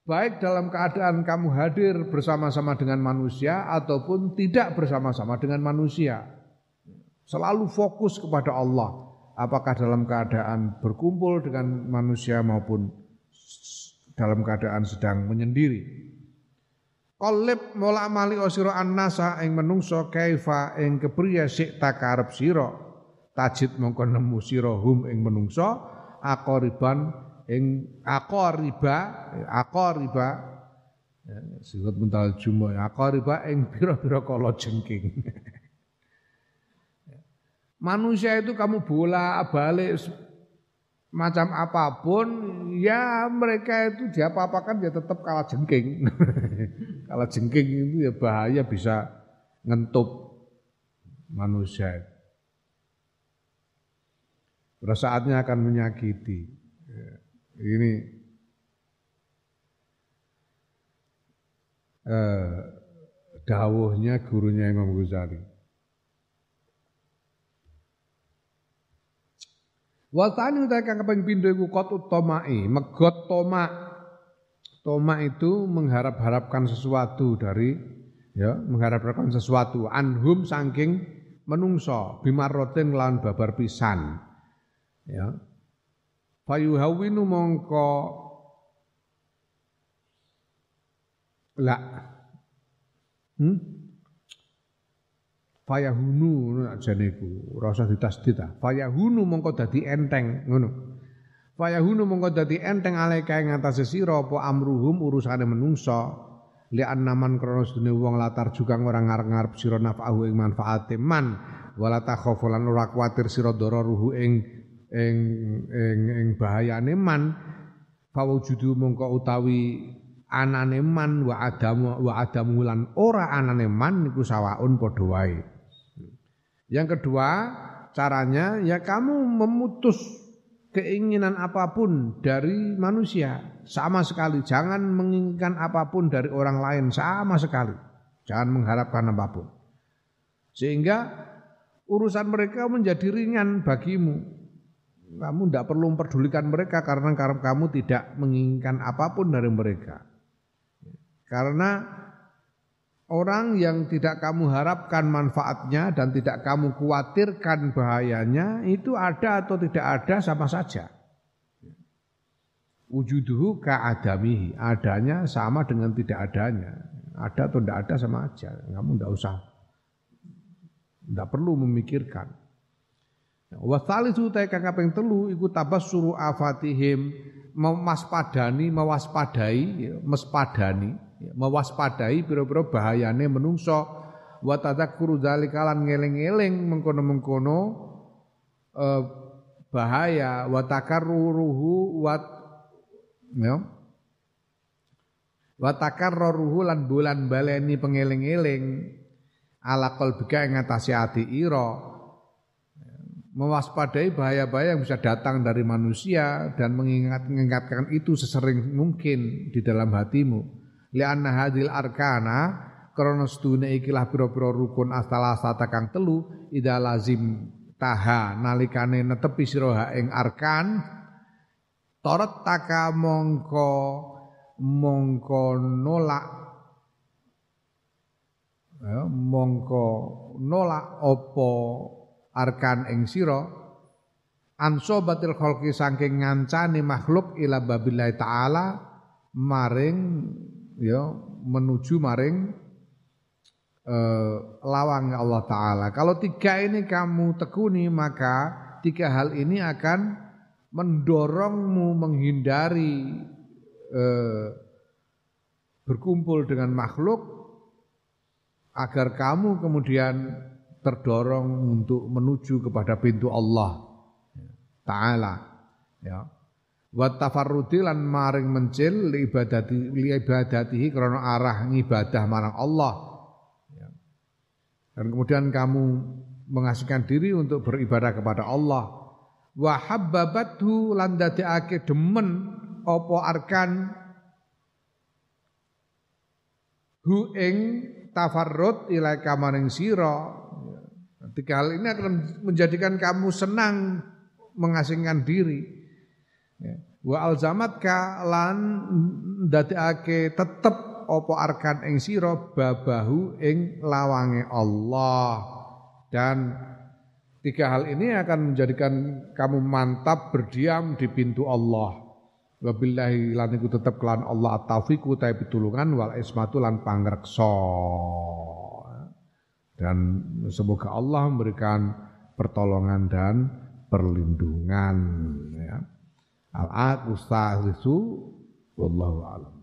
baik dalam keadaan kamu hadir bersama-sama dengan manusia ataupun tidak bersama-sama dengan manusia. Selalu fokus kepada Allah apakah dalam keadaan berkumpul dengan manusia maupun dalam keadaan sedang menyendiri. Qalib mola mali osiro annasa ing menungso kaifa ing kepriya sik takarep sira tajid mongko nemu sira hum ing menungso akoriban ing akoriba akoriba Ya, Sirat mental jumo ya qariba ing pira-pira kala jengking. Manusia itu kamu bola balik macam apa pun ya mereka itu diapa-apakan ya tetap kalah jengking. kalah jengking itu ya bahaya bisa ngentup manusia. Pada saatnya akan menyakiti. Ini eh, dawuhnya gurunya Imam Ghazali. Wasani utai kang kaping pindho iku kot utomai, megot toma. Toma itu mengharap-harapkan sesuatu dari ya, mengharap-harapkan sesuatu anhum saking menungso bimarotin lawan babar pisan. Ya. Fayuhawinu mongko La. Hmm? Fayahunu ajane iku, ora usah ditasdid ah. Fayahunu mongko dadi enteng ngono. Fayahunu mongko dadi enteng alaika ing atase sira apa amruhum urusane menungsa li annaman krana sedune wong latar juga ora ngarep-ngarep sira nafahu ing manfaate man wala takhafulan ora kuwatir sira ruhu ing ing ing ing bahayane man fawujudu mongko utawi anane man wa adamu wa adamu lan ora anane man niku sawaun padha wae. Yang kedua, caranya ya kamu memutus keinginan apa pun dari manusia sama sekali. Jangan menginginkan apa pun dari orang lain sama sekali. Jangan mengharapkan apa pun. Sehingga urusan mereka menjadi ringan bagimu. Kamu tidak perlu memperdulikan mereka karena kamu tidak menginginkan apa pun dari mereka. Karena orang yang tidak kamu harapkan manfaatnya dan tidak kamu khawatirkan bahayanya itu ada atau tidak ada sama saja. Wujuduhu ka'adamihi. Adanya sama dengan tidak adanya. Ada atau tidak ada sama aja. Kamu tidak usah. Tidak perlu memikirkan. Wasalisu kang kaping telu iku tabassuru afatihim memaspadani mewaspadai mespadani Ya, mewaspadai pira-pira bahayane menungso. Wa tadzakuru dzalika lan ngeling-eling mengkono-mengkono eh, bahaya. Wa takarruruhu wa ya wa takarruruhu lan bulan baleni pengeling-eling ala qalbika ing ngatasi ati ira mewaspadai bahaya-bahaya yang bisa datang dari manusia dan mengingat-ingatkan itu sesering mungkin di dalam hatimu. Lianna hadil arkana krana sedune ikilah pira-pira rukun asala-asata kang telu ida lazim taha nalikane netepi sira ing arkan. Torot taka mongko mongko nolak ya, mongko nolak opo arkan ing sira anso batil khalqi saking ngancani makhluk ila babillahi taala maring ya menuju maring eh, lawang Allah Ta'ala. Kalau tiga ini kamu tekuni maka tiga hal ini akan mendorongmu menghindari eh, berkumpul dengan makhluk agar kamu kemudian terdorong untuk menuju kepada pintu Allah Ta'ala. Ya wa tafarrudi lan maring mencil li ibadati li ibadatihi krana arah ngibadah marang Allah ya. dan kemudian kamu mengasihkan diri untuk beribadah kepada Allah wa habbabathu lan dadekake demen apa arkan hu ing tafarrud ila kamaring sira tiga hal ini akan menjadikan kamu senang mengasingkan diri Ya. Wa alzamatka lan ndadekake tetep apa arkan ing sira babahu ing lawange Allah. Dan tiga hal ini akan menjadikan kamu mantap berdiam di pintu Allah. Wabillahi lan iku tetep kelan Allah at-taufiq utahe pitulungan wal ismatu lan pangreksa. Dan semoga Allah memberikan pertolongan dan perlindungan ya. Al-aqu wallahu a'lam.